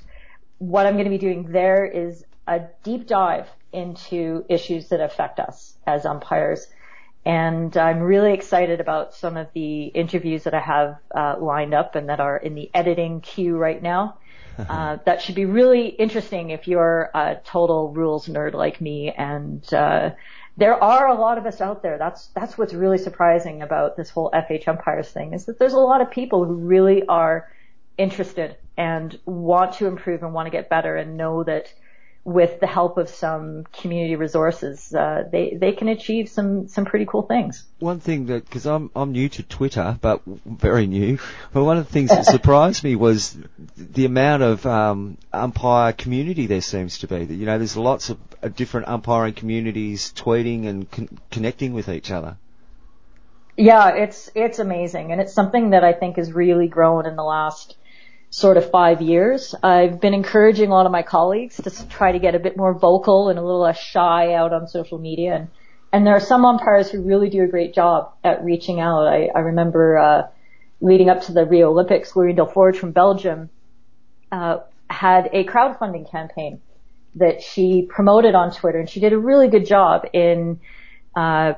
what I'm going to be doing there is a deep dive into issues that affect us as umpires. And I'm really excited about some of the interviews that I have uh, lined up and that are in the editing queue right now. Uh, that should be really interesting if you're a total rules nerd like me. And uh, there are a lot of us out there. That's that's what's really surprising about this whole FH umpires thing is that there's a lot of people who really are interested and want to improve and want to get better and know that with the help of some community resources, uh, they they can achieve some some pretty cool things. One thing that, because I'm I'm new to Twitter, but very new. But one of the things that surprised me was the amount of um, umpire community there seems to be. That you know, there's lots of uh, different umpiring communities tweeting and con- connecting with each other. Yeah, it's it's amazing, and it's something that I think has really grown in the last sort of five years. I've been encouraging a lot of my colleagues to try to get a bit more vocal and a little less shy out on social media, and and there are some umpires who really do a great job at reaching out. I, I remember uh, leading up to the Rio Olympics, Laurine Delforge from Belgium uh, had a crowdfunding campaign that she promoted on Twitter, and she did a really good job in uh,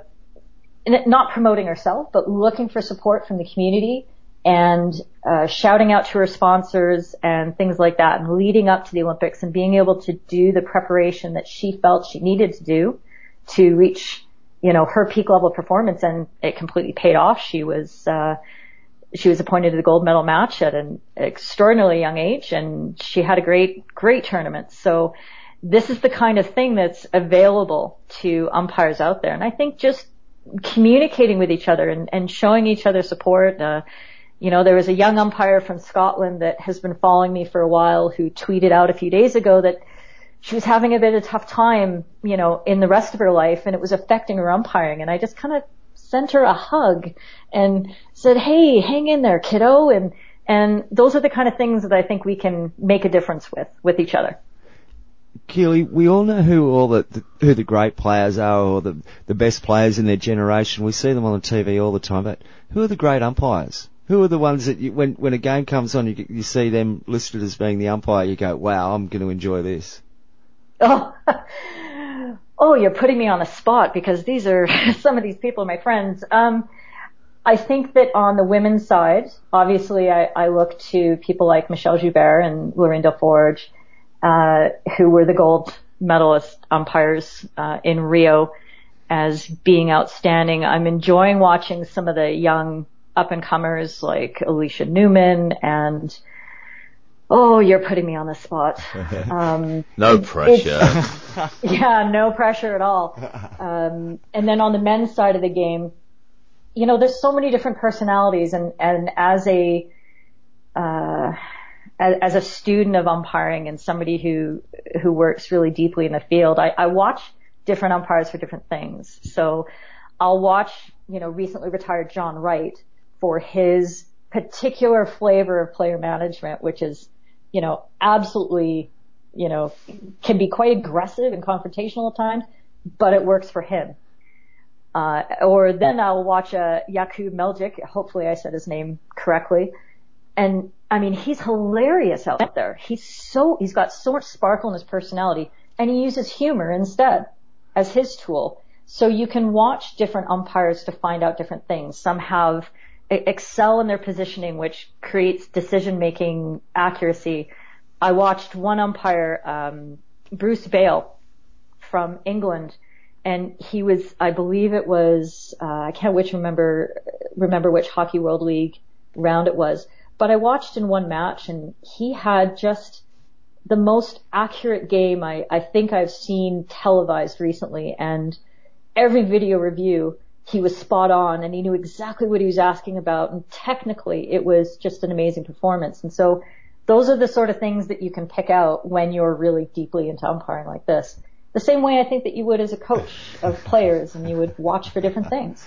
in not promoting herself, but looking for support from the community and uh, shouting out to her sponsors and things like that, and leading up to the Olympics and being able to do the preparation that she felt she needed to do to reach, you know, her peak level performance, and it completely paid off. She was. Uh, she was appointed to the gold medal match at an extraordinarily young age and she had a great, great tournament. So this is the kind of thing that's available to umpires out there. And I think just communicating with each other and, and showing each other support, uh, you know, there was a young umpire from Scotland that has been following me for a while who tweeted out a few days ago that she was having a bit of a tough time, you know, in the rest of her life and it was affecting her umpiring. And I just kind of sent her a hug and said, Hey, hang in there, kiddo. And, and those are the kind of things that I think we can make a difference with, with each other. Keely, we all know who all the, the who the great players are, or the the best players in their generation. We see them on the TV all the time. But who are the great umpires? Who are the ones that you, when when a game comes on, you you see them listed as being the umpire, you go, wow, I'm going to enjoy this. Oh, oh, you're putting me on the spot because these are some of these people are my friends. Um, I think that on the women's side, obviously, I, I look to people like Michelle Joubert and Laurine Delforge, uh, who were the gold medalist umpires uh, in Rio as being outstanding. I'm enjoying watching some of the young up and comers like Alicia Newman and oh, you're putting me on the spot. Um, no pressure. yeah, no pressure at all. Um, and then on the men's side of the game, you know, there's so many different personalities and, and as a, uh, as, as a student of umpiring and somebody who, who works really deeply in the field, I, I watch different umpires for different things. So I'll watch, you know, recently retired John Wright for his particular flavor of player management, which is, you know, absolutely, you know, can be quite aggressive and confrontational at times, but it works for him. Uh, or then I'll watch a Jakub Mejzlik. Hopefully I said his name correctly. And I mean, he's hilarious out there. He's so, he's got so much sparkle in his personality and he uses humor instead as his tool. So you can watch different umpires to find out different things. Some have excel in their positioning, which creates decision making accuracy. I watched one umpire, um, Bruce Bayle from England, and he was, I believe it was, uh, I can't which remember remember which Hockey World League round it was, but I watched in one match, and he had just the most accurate game I, I think I've seen televised recently, and every video review he was spot on and he knew exactly what he was asking about and technically it was just an amazing performance. And so those are the sort of things that you can pick out when you're really deeply into umpiring like this. The same way I think that you would as a coach of players and you would watch for different things.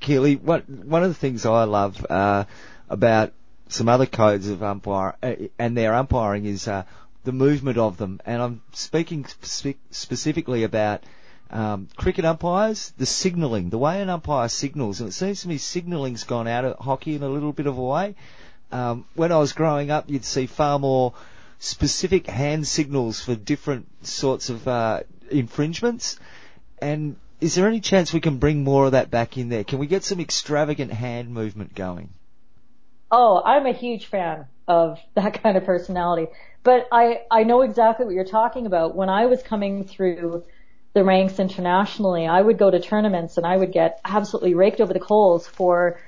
Keely, what, one of the things I love, uh, about some other codes of umpire, uh, and their umpiring is, uh, the movement of them. And I'm speaking spe- specifically about, um, cricket umpires, the signalling, the way an umpire signals, and it seems to me signalling's gone out of hockey in a little bit of a way. Um, when I was growing up, you'd see far more specific hand signals for different sorts of uh, infringements. And is there any chance we can bring more of that back in there? Can we get some extravagant hand movement going? Oh, I'm a huge fan of that kind of personality. But I, I know exactly what you're talking about. When I was coming through the ranks internationally, I would go to tournaments and I would get absolutely raked over the coals for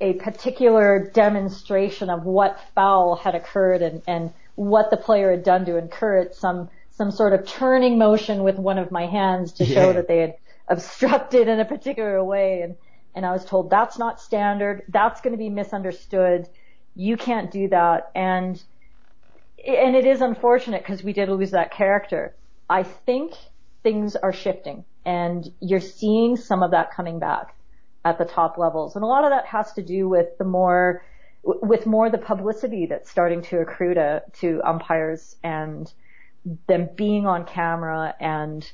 a particular demonstration of what foul had occurred and, and what the player had done to incur it, some, some sort of turning motion with one of my hands to show that they had obstructed in a particular way. And, and I was told that's not standard. That's going to be misunderstood. You can't do that. And, and it is unfortunate because we did lose that character. I think things are shifting and you're seeing some of that coming back at the top levels. And a lot of that has to do with the more, with more the publicity that's starting to accrue to, to umpires and them being on camera and,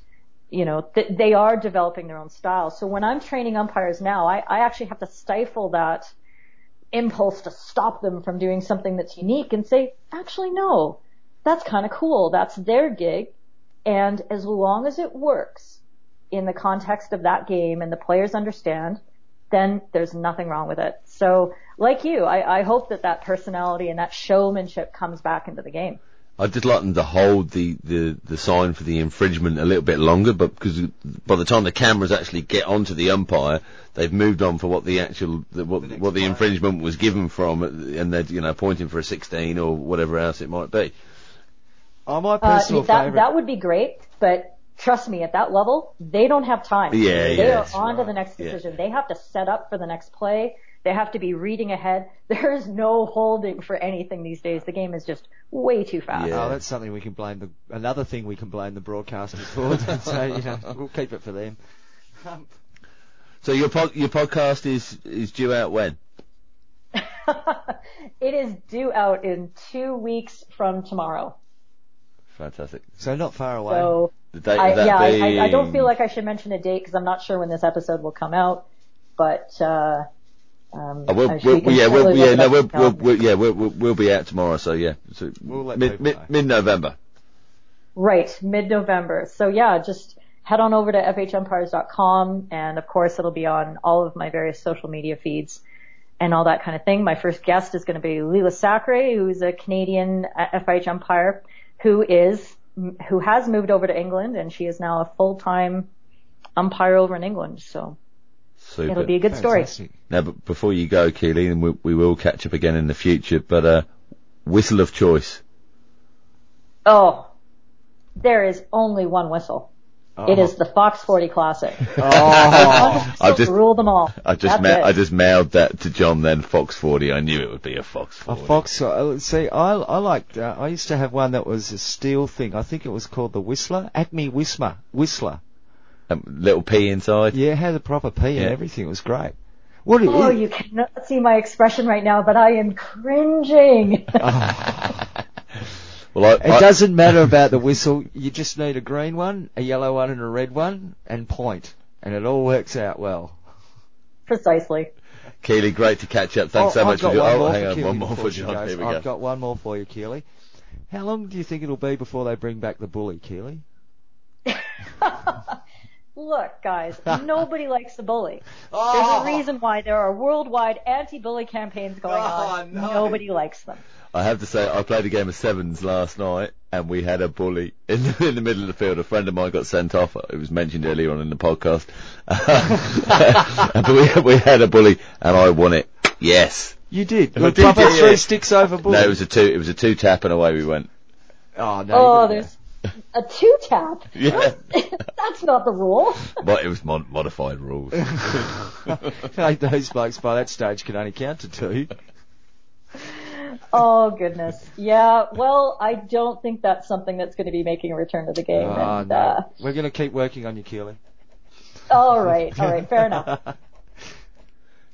you know, th- they are developing their own style. So when I'm training umpires now, I, I actually have to stifle that impulse to stop them from doing something that's unique and say, actually no, that's kind of cool. That's their gig. And as long as it works in the context of that game and the players understand, then there's nothing wrong with it. So, like you, I, I hope that that personality and that showmanship comes back into the game. I'd just like them to hold the, the, the sign for the infringement a little bit longer, but because by the time the cameras actually get onto the umpire, they've moved on for what the actual the, what the what the infringement was given from, and they're you know pointing for a 16 or whatever else it might be. My personal uh, that, favorite. That would be great, but trust me, at that level, they don't have time. Yeah, they yeah, are on to the next Yeah. decision. They have to set up for the next play. They have to be reading ahead. There is no holding for anything these days. The game is just way too fast. Yeah. Oh, that's something we can blame the another thing we can blame the broadcasters for. so you know, we'll keep it for them. Um, So your pod, your podcast is is due out when? it is due out in two weeks from tomorrow. Fantastic. so not far away. So The date I, yeah, I, being I, I don't feel like I should mention a date because I'm not sure when this episode will come out. But uh, Um, Oh, we'll, we'll, yeah, we'll, yeah, no, we'll, we'll, we'll, yeah, we'll, we'll, we'll be out tomorrow. So yeah, so We'll mid, mid, mid-November. Right, mid-November. So yeah, just head on over to fhumpires.com and of course it'll be on all of my various social media feeds and all that kind of thing. My first guest is going to be Lelia Sacre, who's a Canadian uh, FIH umpire who is, who has moved over to England and she is now a full-time umpire over in England. So Super. it'll be a good story. Fantastic. Now, but before you go, Keely, and we, we will catch up again in the future. But uh, whistle of choice. Oh, there is only one whistle. It is the Fox 40 Classic. Oh, I've just- rule them all. I just ma- I just mailed that to John. Then Fox 40. I knew it would be a Fox 40. a fox. Uh, see, I I liked. Uh, I used to have one that was a steel thing. I think it was called the Whistler, Acme Whistler. Whistler. Um, little P inside. Yeah, it had the proper P Yeah. and everything. It was great. What? Oh, it, you cannot see my expression right now, but I am cringing. Well, I, It I, doesn't matter about the whistle. You just need a green one, a yellow one, and a red one, and point, and it all works out well. Precisely. Keely, great to catch up. Thanks Oh, so I've much got for your. one Oh, more hang for on, Keely one more for she John. goes. Here we I've go. got one more for you, Keely. How long do you think it'll be before they bring back the bully, Keely? Look, guys, nobody likes the bully. Oh. There's a oh. reason why there are worldwide anti-bully campaigns going Oh, on. no. Nobody likes them. I have to say, I played a game of sevens last night, and we had a bully in the, in the middle of the field. A friend of mine got sent off. It was mentioned earlier on in the podcast. but we, we had a bully, and I won it. Yes. You did. I The did, three sticks over bully. No, it was a two. It was a two tap, and away we went. Oh no. Oh, there's a two tap. Yeah. That's not the rule. but it was mod- modified rules. Hey, those blokes by that stage can only count to two. Oh goodness. Yeah. Well, I don't think that's something that's going to be making a return to the game. Oh, and, no. uh, We're going to keep working on you, Keely. all right. All right. Fair enough.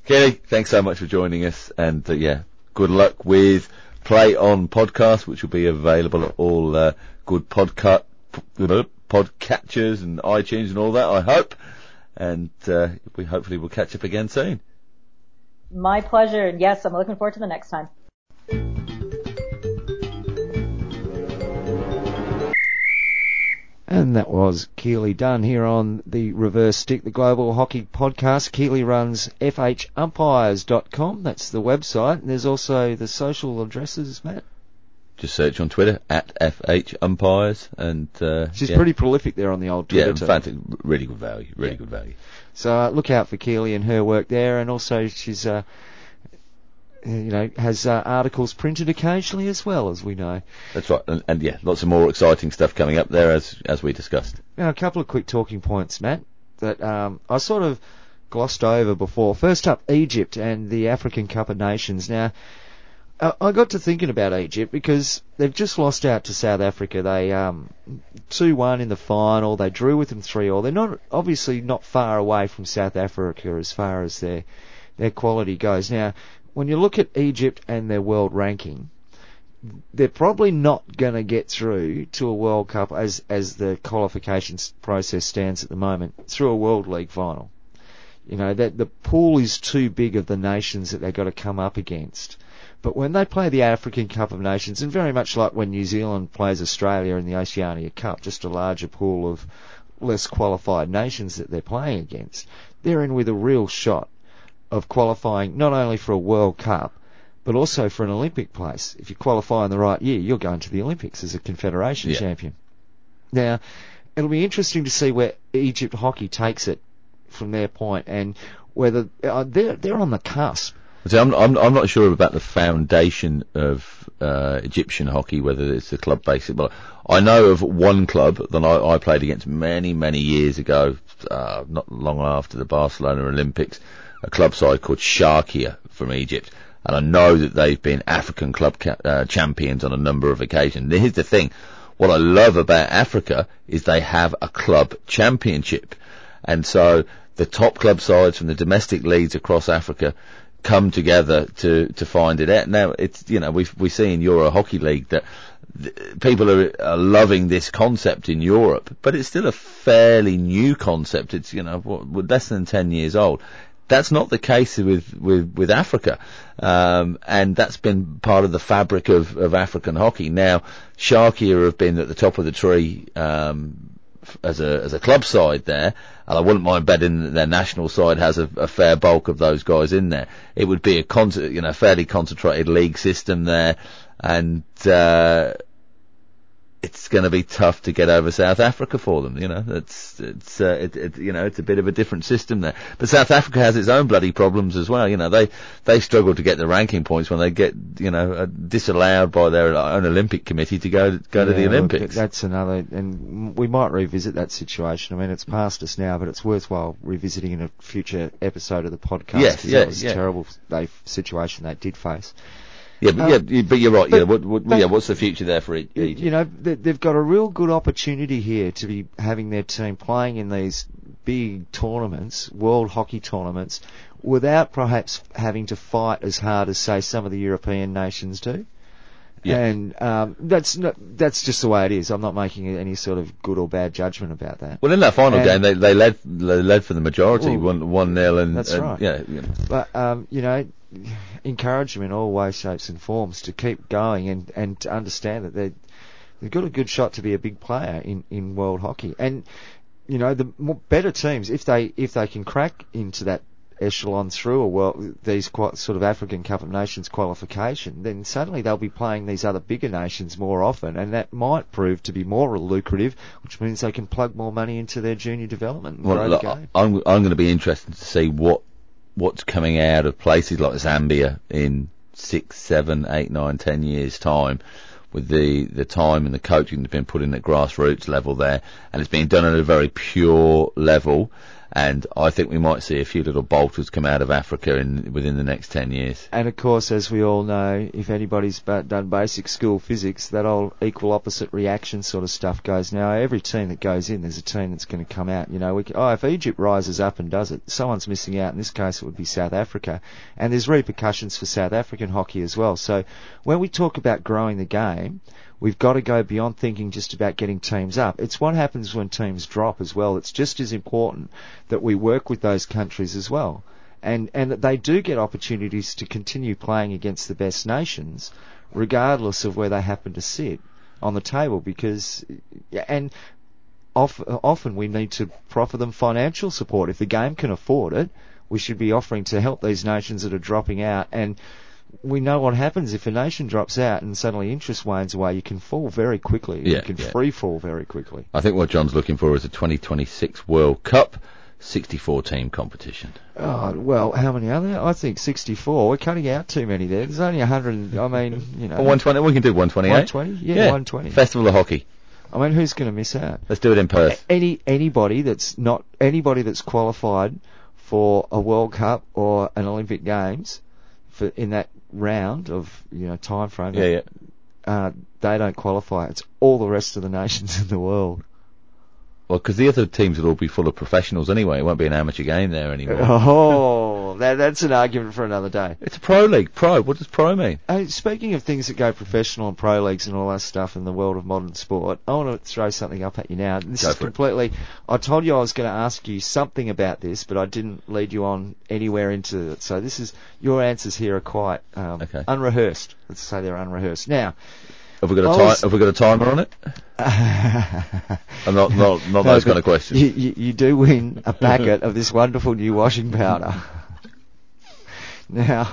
Kelly, thanks so much for joining us, and uh, yeah, good luck with Play On podcast, which will be available at all uh, good podcast podcatchers and iTunes and all that. I hope, and uh, we hopefully will catch up again soon. My pleasure. And yes, I'm looking forward to the next time. And that was Keely Dunn here on the Reverse Stick, the Global Hockey Podcast. Keely runs fhumpires.com. That's the website. And there's also the social addresses, Matt. Just search on Twitter at FH Umpires, and uh, She's yeah. pretty prolific there on the old Yeah, Twitter. in too. fact, really good value. Really Yeah. good value. So uh, look out for Keely and her work there, and also she's, uh, you know, has uh, articles printed occasionally as well, as we know. That's right, and, and yeah, lots of more exciting stuff coming up there as as we discussed. Now, a couple of quick talking points, Matt, that um, I sort of glossed over before. First up, Egypt and the African Cup of Nations. Now, I got to thinking about Egypt because they've just lost out to South Africa. They um, two one in the final. They drew with them three all. They're not obviously not far away from South Africa as far as their their quality goes. Now, when you look at Egypt and their world ranking, they're probably not going to get through to a World Cup as as the qualifications process stands at the moment through a World League final. You know that the pool is too big of the nations that they've got to come up against. But when they play the African Cup of Nations, and very much like when New Zealand plays Australia in the Oceania Cup, just a larger pool of less qualified nations that they're playing against, they're in with a real shot of qualifying not only for a World Cup, but also for an Olympic place. If you qualify in the right year, you're going to the Olympics as a Confederation Yeah. champion. Now, it'll be interesting to see where Egypt hockey takes it from their point and whether uh, they're they're on the cusp. See, I'm, I'm, I'm not sure about the foundation of uh, Egyptian hockey, whether it's the club basic, but I know of one club that I, I played against many, many years ago, uh, not long after the Barcelona Olympics, a club side called Sharkia from Egypt. And I know that they've been African club ca- uh, champions on a number of occasions. Here's the thing. What I love about Africa is they have a club championship. And so the top club sides from the domestic leagues across Africa come together to, to find it out. Now it's, you know, we we see in Euro Hockey League that th- people are, are loving this concept in Europe, but it's still a fairly new concept. It's, you know, what, less than 10 years old. That's not the case with with with Africa, um, and that's been part of the fabric of of African hockey. Now, Sharkia have been at the top of the tree. Um, as a as a club side there, and I wouldn't mind betting that their national side has a, a fair bulk of those guys in there. It would be a con- you know fairly concentrated league system there, and uh, it's going to be tough to get over South Africa for them. You know, it's it's uh, it, it, you know it's a bit of a different system there. But South Africa has its own bloody problems as well. You know, they they struggle to get the ranking points when they get you know uh, disallowed by their own Olympic committee to go go to the Yeah, look, Olympics. that's another, and we might revisit that situation. I mean, it's past us now, but it's worthwhile revisiting in a future episode of the podcast. Yes, 'cause yeah, that was yeah. a terrible they, situation they did face. Yeah, but, um, yeah, but you're right. but- yeah, what, what, but- yeah, what's the future there for Egypt? You know, they- they've got a real good opportunity here to be having their team playing in these big tournaments, world hockey tournaments, without perhaps having to fight as hard as, say, some of the European nations do. Yeah. And um, that's not, that's just the way it is. I'm not making any sort of good or bad judgment about that. Well, in that final And- game, they they led they led for the majority, Well, one one nil, and that's and, right. Yeah, you know. But um, you know, encourage them in all ways, shapes, and forms to keep going and and to understand that they they've got a good shot to be a big player in in world hockey. And you know, the more, better teams if they if they can crack into that echelon through a world these quite sort of African Cup of Nations qualification, then suddenly they'll be playing these other bigger nations more often, and that might prove to be more lucrative, which means they can plug more money into their junior development Well, look. I'm I'm going to be interested to see what what's coming out of places like Zambia in six, seven, eight, nine, ten years time. With the, the time and the coaching that's been put in at grassroots level there, and it's being done at a very pure level, and I think we might see a few little bolters come out of Africa in within the next ten years. And of course, as we all know, if anybody's done basic school physics, that old equal opposite reaction sort of stuff goes. Now, every team that goes in, there's a team that's going to come out. You know, we, oh, if Egypt rises up and does it, someone's missing out. In this case, it would be South Africa. And there's repercussions for South African hockey as well. So when we talk about growing the game, we've got to go beyond thinking just about getting teams up. It's what happens when teams drop as well. It's just as important that we work with those countries as well. And, and that they do get opportunities to continue playing against the best nations, regardless of where they happen to sit on the table because, and often we need to proffer them financial support. If the game can afford it, we should be offering to help these nations that are dropping out and we know what happens if a nation drops out and suddenly interest wanes away. You can fall very quickly. Yeah, you can yeah. free fall very quickly. I think what John's looking for is a 2026 World Cup, 64 team competition. Oh, well, how many are there? I think 64. We're cutting out too many there. There's only 100. I mean, you know. 120, we can do 128. 120? Yeah, 120. Festival of Hockey. I mean, who's going to miss out? Let's do it in Perth. Any anybody that's not anybody that's qualified for a World Cup or an Olympic Games for in that round of you know time frame. Yeah, yeah. Uh, they don't qualify. It's all the rest of the nations in the world. Well, because the other teams will all be full of professionals anyway. It won't be an amateur game there anymore. Oh, that, that's an argument for another day. It's a pro league. Pro. What does pro mean? Hey, speaking of things that go professional and pro leagues and all that stuff in the world of modern sport, I want to throw something up at you now. This Go is for it. completely. I told you I was going to ask you something about this, but I didn't lead you on anywhere into it. So this is your answers here are quite um, Okay. unrehearsed. Let's say they're unrehearsed. Now, Have we got a time? was- Have we got a timer on it? I'm not not not No, those kind of questions. You, you, you do win a packet of this wonderful new washing powder. now,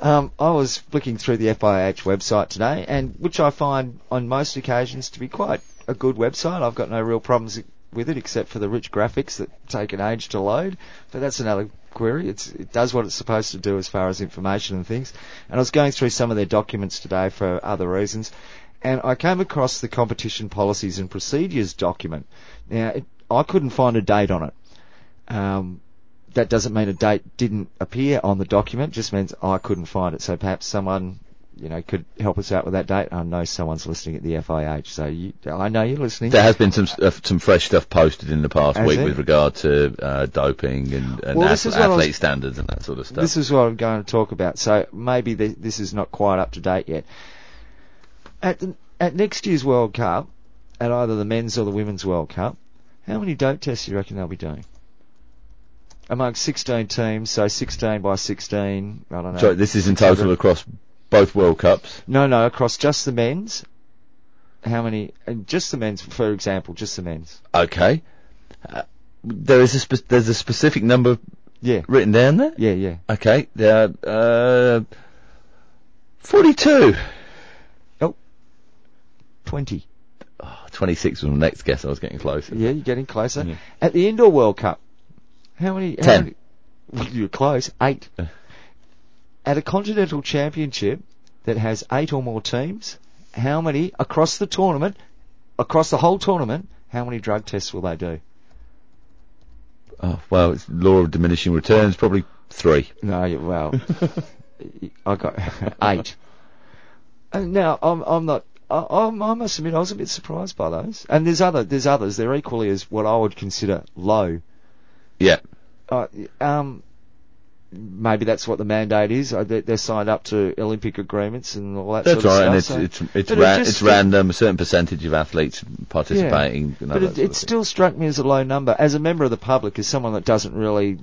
um, I was flicking through the FIH website today, and which I find on most occasions to be quite a good website. I've got no real problems with it except for the rich graphics that take an age to load. But that's another query. It's, it does what it's supposed to do as far as information and things. And I was going through some of their documents today for other reasons, and I came across the competition policies and procedures document. Now, it, I couldn't find a date on it. Um, that doesn't mean a date didn't appear on the document, just means I couldn't find it. So perhaps someone, you know, could help us out with that date. I know someone's listening at the FIH, so you, I know you're listening. There has been some uh, some fresh stuff posted in the past Has week it? with regard to uh, doping and, and Well, ath- I was- athlete standards and that sort of stuff. This is what I'm going to talk about. So maybe th- this is not quite up to date yet. At the, at next year's World Cup, at either the men's or the women's World Cup, how many dope tests do you reckon they'll be doing? among 16 teams, so 16 by 16. I don't know. So this is in total across both World Cups. No, no, across just the men's. How many? And just the men's, for example, just the men's. Okay. Uh, there is a spe- there's a specific number Yeah, written down there. yeah, yeah. Okay. There are, uh, 42. 20. Oh, 26 was my next guess. I was getting closer. Yeah, you're getting closer. Yeah. At the indoor World Cup, how many? how Ten. many- well, you're close. Eight. At a continental championship that has eight or more teams, how many across the tournament, across the whole tournament, how many drug tests will they do? Oh, well, it's law of diminishing returns. Probably three. No, well, I got eight. And now I'm I'm not. I, I must admit I was a bit surprised by those. And there's other there's others. They're equally as what I would consider low. Yeah. Uh, um, maybe that's what the mandate is. Uh, they- They're signed up to Olympic agreements and all that That's sort right, of and stuff. it's so- it's it's, But it ra- just- it's random. A certain percentage of athletes participating. and all but it, it still struck me as a low number. As a member of the public, as someone that doesn't really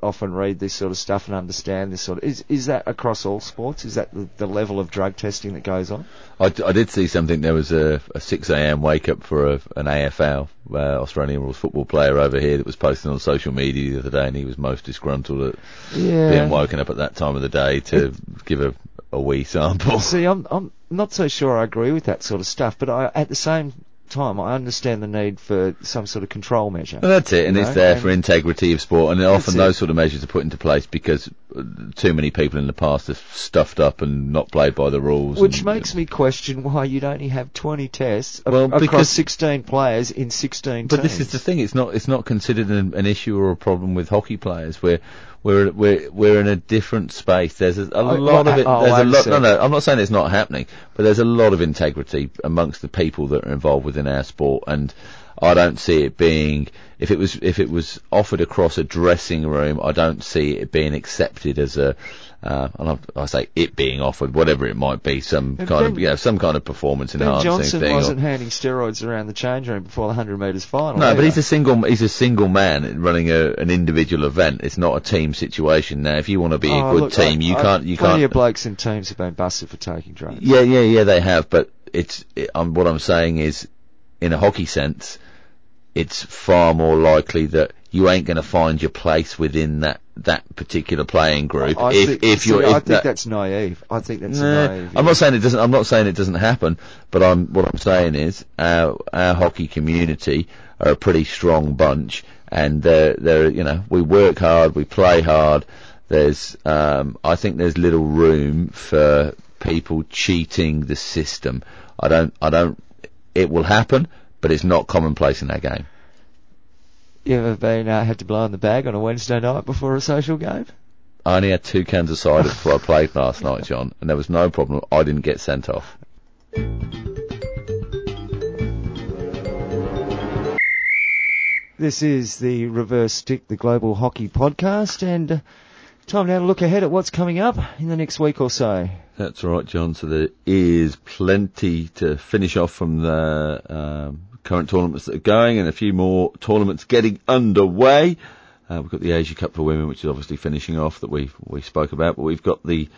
often read this sort of stuff and understand this sort of, is is that across all sports? Is that the, the level of drug testing that goes on? I, d- I did see something. There was a, a 6 a.m. wake up for a, an AFL uh, Australian rules football player over here that was posting on social media the other day, and he was most disgruntled at Yeah. Being woken up at that time of the day to give a, a wee sample. See, I'm I'm not so sure I agree with that sort of stuff, but I, at the same time, I understand the need for some sort of control measure. Well, that's it, and You it's know, there and- for integrity of sport, and often it. those sort of measures are put into place because uh, too many people in the past have stuffed up and not played by the rules. Which and- makes me question why you'd only have 20 tests Well, across because- 16 players in 16 But teams. this is the thing; it's not it's not considered an, an issue or a problem with hockey players. We're we're we're we're in a different space. There's a, a Oh, lot well, of it. oh, there's I a lot. No, no, I'm not saying it's not happening, but there's a lot of integrity amongst the people that are involved within our sport, and I don't see it being if it was if it was offered across a dressing room. I don't see it being accepted as a. Uh, and I, I say it being offered, whatever it might be, some kind of you know some kind of performance enhancing Johnson thing. or- wasn't handing steroids around the change room before the 100 metres final. no, but he's a single. He's a single man running a, an individual event. It's not a team situation. Now, if you want to be a Oh, good look, team, I- you I- can't. You plenty can't. of blokes in teams have been busted for taking drugs. yeah, yeah, yeah. They have, but it's. It, um, what I'm saying is, in a hockey sense, it's far more likely that you ain't going to find your place within that that particular playing group. I if think, if see, you're, I if think that- that's naive. I think that's Nah, naive. I'm not saying it doesn't. I'm not saying it doesn't happen, but I'm what I'm saying is our our hockey community are a pretty strong bunch, and they're they're you know we work hard, we play hard. There's um, I think there's little room for people cheating the system. I don't I don't. It will happen, but it's not commonplace in our game. You ever been uh, had to blow in the bag on a Wednesday night before a social game? I only had two cans of cider before I played last night, John, and there was no problem. I didn't get sent off. This is the Reverse Stick, the Global Hockey Podcast, and uh, time now to look ahead at what's coming up in the next week or so. That's right, John. So there is plenty to finish off from the um, current tournaments that are going, and a few more tournaments getting underway. Uh, we've got the Asia Cup for women, which is obviously finishing off that we we spoke about, but we've got the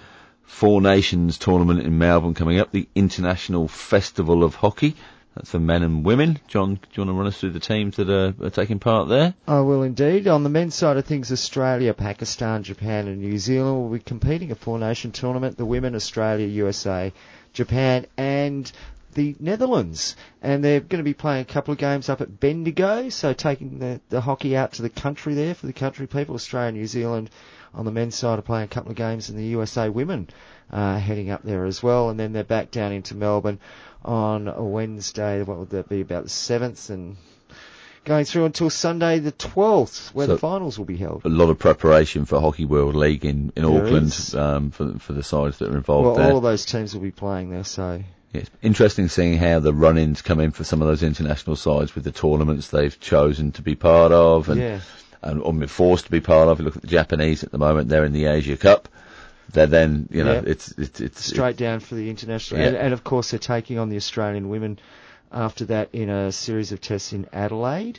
Four Nations tournament in Melbourne coming up, the International Festival of Hockey. That's for men and women. John, do you want to run us through the teams that are, are taking part there? I will indeed. On the men's side of things, Australia, Pakistan, Japan, and New Zealand will be competing a four-nation tournament. The women, Australia, USA, Japan, and the Netherlands. And they're going to be playing a couple of games up at Bendigo, so taking the, the hockey out to the country there for the country people. Australia and New Zealand on the men's side are playing a couple of games, and the USA women uh, heading up there as well. And then they're back down into Melbourne on a Wednesday. What would that be? About the seventh, and going through until Sunday the twelfth, where So- the finals will be held. A lot of preparation for Hockey World League in, in There Auckland um, for, for the sides that are involved Well, there. all of those teams will be playing there, so it's interesting seeing how the run-ins come in for some of those international sides with the tournaments they've chosen to be part of and, yeah. and or been forced to be part of. You look at the Japanese at the moment; they're in the Asia Cup. They're then, you know, Yeah. it's it's it's straight down for the international. Yeah. And, and of course, they're taking on the Australian women after that in a series of tests in Adelaide.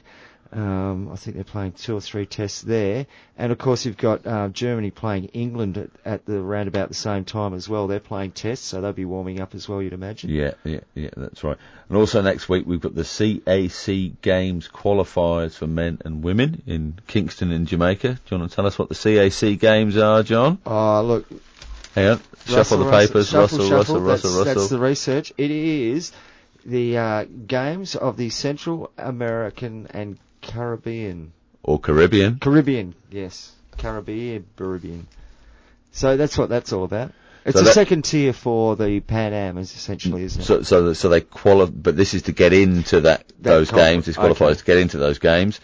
Um, I think they're playing two or three tests there, and of course you've got uh, Germany playing England at, at the round about the same time as well. They're playing tests, so they'll be warming up as well. You'd imagine. Yeah, yeah, yeah, that's right. And also next week we've got the CAC Games qualifiers for men and women in Kingston in Jamaica. Do you want to tell us what the CAC Games are, John? Oh, look, Hang on, shuffle the papers. Shuffle, Russell, shuffle. Russell, that's, Russell, That's the research. It is the uh, games of the Central American and Caribbean. Or Caribbean. Caribbean, yes. Caribbean, Caribbean. So that's what that's all about. It's So a that- second tier for the Pan Am, essentially, isn't it? So, so, so they qualify, but this is to get into that, those conference, games. This qualifies okay. to get into those games,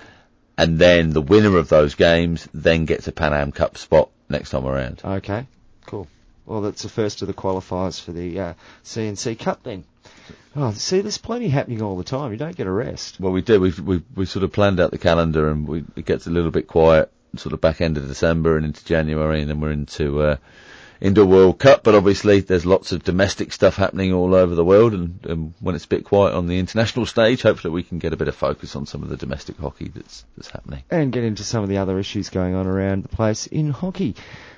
and then the winner of those games then gets a Pan Am Cup spot next time around. Okay. Well, that's the first of the qualifiers for the uh, CNC Cup then. Oh, see, there's plenty happening all the time. You don't get a rest. Well, we do. We've we we sort of planned out the calendar, and we, it gets a little bit quiet, sort of back end of December and into January, and then we're into uh, into World Cup. But obviously, there's lots of domestic stuff happening all over the world, and, and when it's a bit quiet on the international stage, hopefully we can get a bit of focus on some of the domestic hockey that's that's happening. and get into some of the other issues going on around the place in hockey.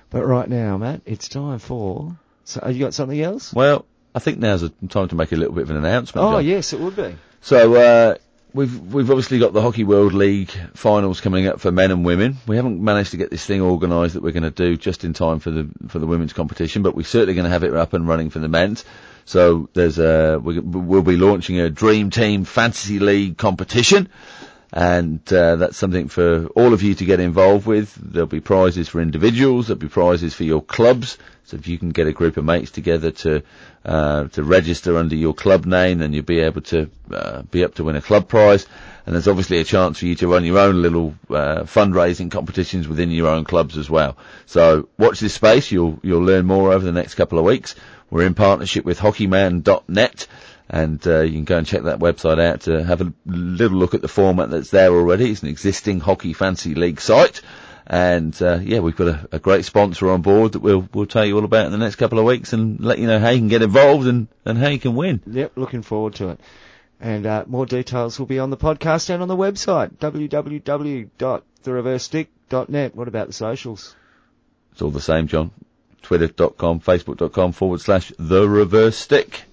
But right now, Matt, it's time for. So, have you got something else? Well, I think now's the time to make a little bit of an announcement. Oh, John. yes, it would be. So uh, we've we've obviously got the Hockey World League finals coming up for men and women. We haven't managed to get this thing organised that we're going to do just in time for the for the women's competition, but we're certainly going to have it up and running for the men's. So there's a we, we'll be launching a Dream Team Fantasy League competition. And uh, that's something for all of you to get involved with. There'll be prizes for individuals. There'll be prizes for your clubs. So if you can get a group of mates together to uh, to register under your club name, then you'll be able to uh, be up to win a club prize. And there's obviously a chance for you to run your own little uh, fundraising competitions within your own clubs as well. So watch this space. You'll you'll learn more over the next couple of weeks. We're in partnership with Hockeyman.net and uh, you can go and check that website out to have a little look at the format that's there already. It's an existing hockey fancy league site, and uh, yeah, we've got a, a great sponsor on board that we'll we'll tell you all about in the next couple of weeks and let you know how you can get involved and, and how you can win. Yep, looking forward to it. And uh, more details will be on the podcast and on the website, www.thereversestick.net. What about the socials? It's all the same, John. Twitter.com, Facebook.com forward slash the reverse stick.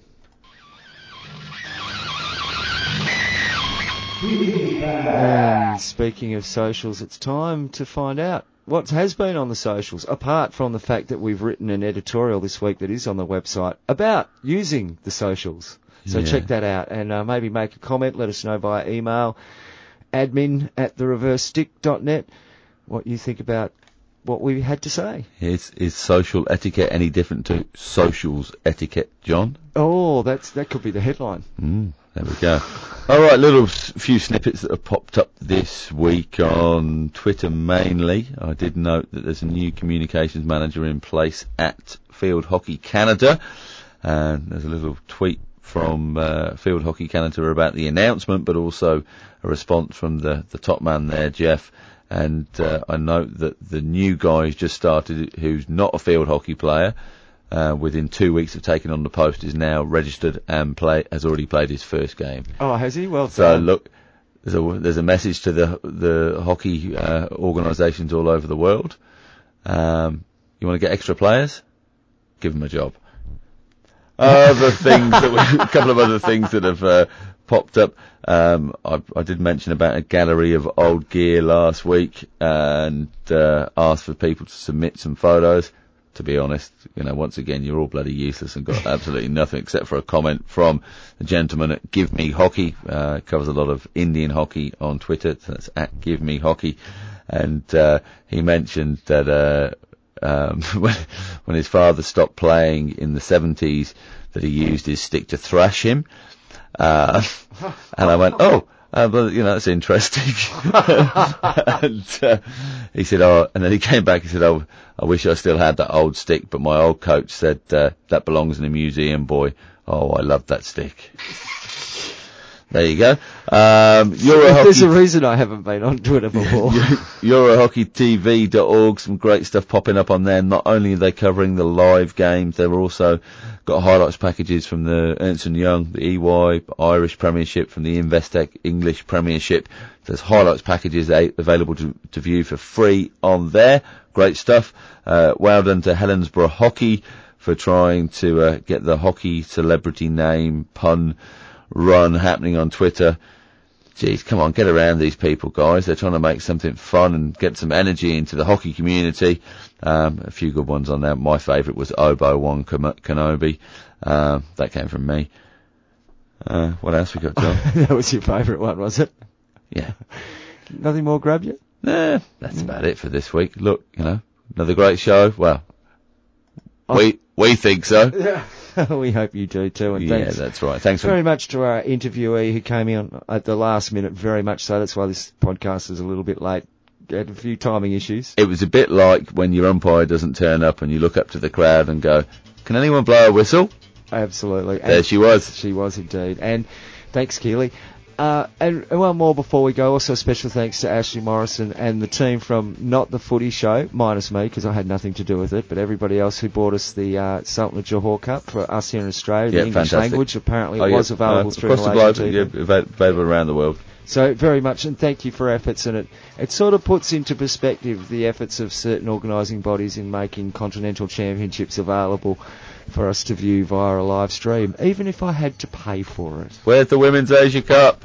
And speaking of socials, it's time to find out what has been on the socials, apart from the fact that we've written an editorial this week that is on the website about using the socials. So Yeah. check that out and uh, maybe make a comment. Let us know via email, admin at thereversestick.net, what you think about what we had to say. Is, is social etiquette any different to socials etiquette, John? Oh, that's that could be the headline. Mm, there we go. All right, little few snippets that have popped up this week on Twitter mainly. I did note that there's a new communications manager in place at Field Hockey Canada. And there's a little tweet from uh, Field Hockey Canada about the announcement, but also a response from the, the top man there, Jeff. And uh, I note that the new guy who's just started, who's not a field hockey player, uh, within two weeks of taking on the post, is now registered and play has already played his first game. Oh, has he? Well So done. look, there's a there's a message to the the hockey uh, organisations all over the world. Um, you want to get extra players? Give them a job. Other things that we, a couple of other things that have uh, popped up. Um, I, I did mention about a gallery of old gear last week and uh, asked for people to submit some photos. To be honest, you know, once again, you're all bloody useless and got absolutely nothing except for a comment from a gentleman at Give Me Hockey. Uh, covers a lot of Indian hockey on Twitter. So that's at Give Me Hockey, and uh, he mentioned that uh, um, when, when his father stopped playing in the 70s, that he used his stick to thrash him. Uh, and I went, oh, uh, well, you know, that's interesting. and uh, he said, oh, and then he came back and said, oh, I wish I still had that old stick, but my old coach said uh, that belongs in a museum, boy. Oh, I love that stick. There you go. Um, you're hockey There's a reason I haven't been on Twitter before. EuroHockeyTV.org, some great stuff popping up on there. Not only are they covering the live games, they're also got highlights packages from the Ernst Young, the EY Irish Premiership, from the Investec English Premiership. There's highlights packages available to, to view for free on there. Great stuff. Uh, well done to Helensburgh Hockey for trying to uh, get the hockey celebrity name pun run happening on Twitter. Geez, come on, get around these people, guys. They're trying to make something fun and get some energy into the hockey community. Um, a few good ones on there. My favourite was Obo One Kenobi. Uh, that came from me. Uh, what else we got, John? that was your favourite one, was it? Yeah. Nothing more grab you? Nah, that's about it for this week. Look, you know, another great show. Well, we we think so. we hope you do too. And yeah, that's right. Thanks very much to our interviewee who came in at the last minute. Very much so. That's why this podcast is a little bit late. Had a few timing issues. It was a bit like when your umpire doesn't turn up and you look up to the crowd and go, "Can anyone blow a whistle?" Absolutely. There And she was. She was indeed. And thanks, Keely. Uh, and and one more before we go. Also, special thanks to Ashley Morrison and the team from Not the Footy Show, minus me because I had nothing to do with it, but everybody else who bought us the uh, Sultan of Johor Cup for us here in Australia, Yeah, the English fantastic. language. Apparently, Oh, yeah. was available Uh, through across the globe, TV. yeah, available around the world. So very much, and thank you for efforts, and it it sort of puts into perspective the efforts of certain organising bodies in making continental championships available for us to view via a live stream, even if I had to pay for it. Where's the Women's Asia Cup?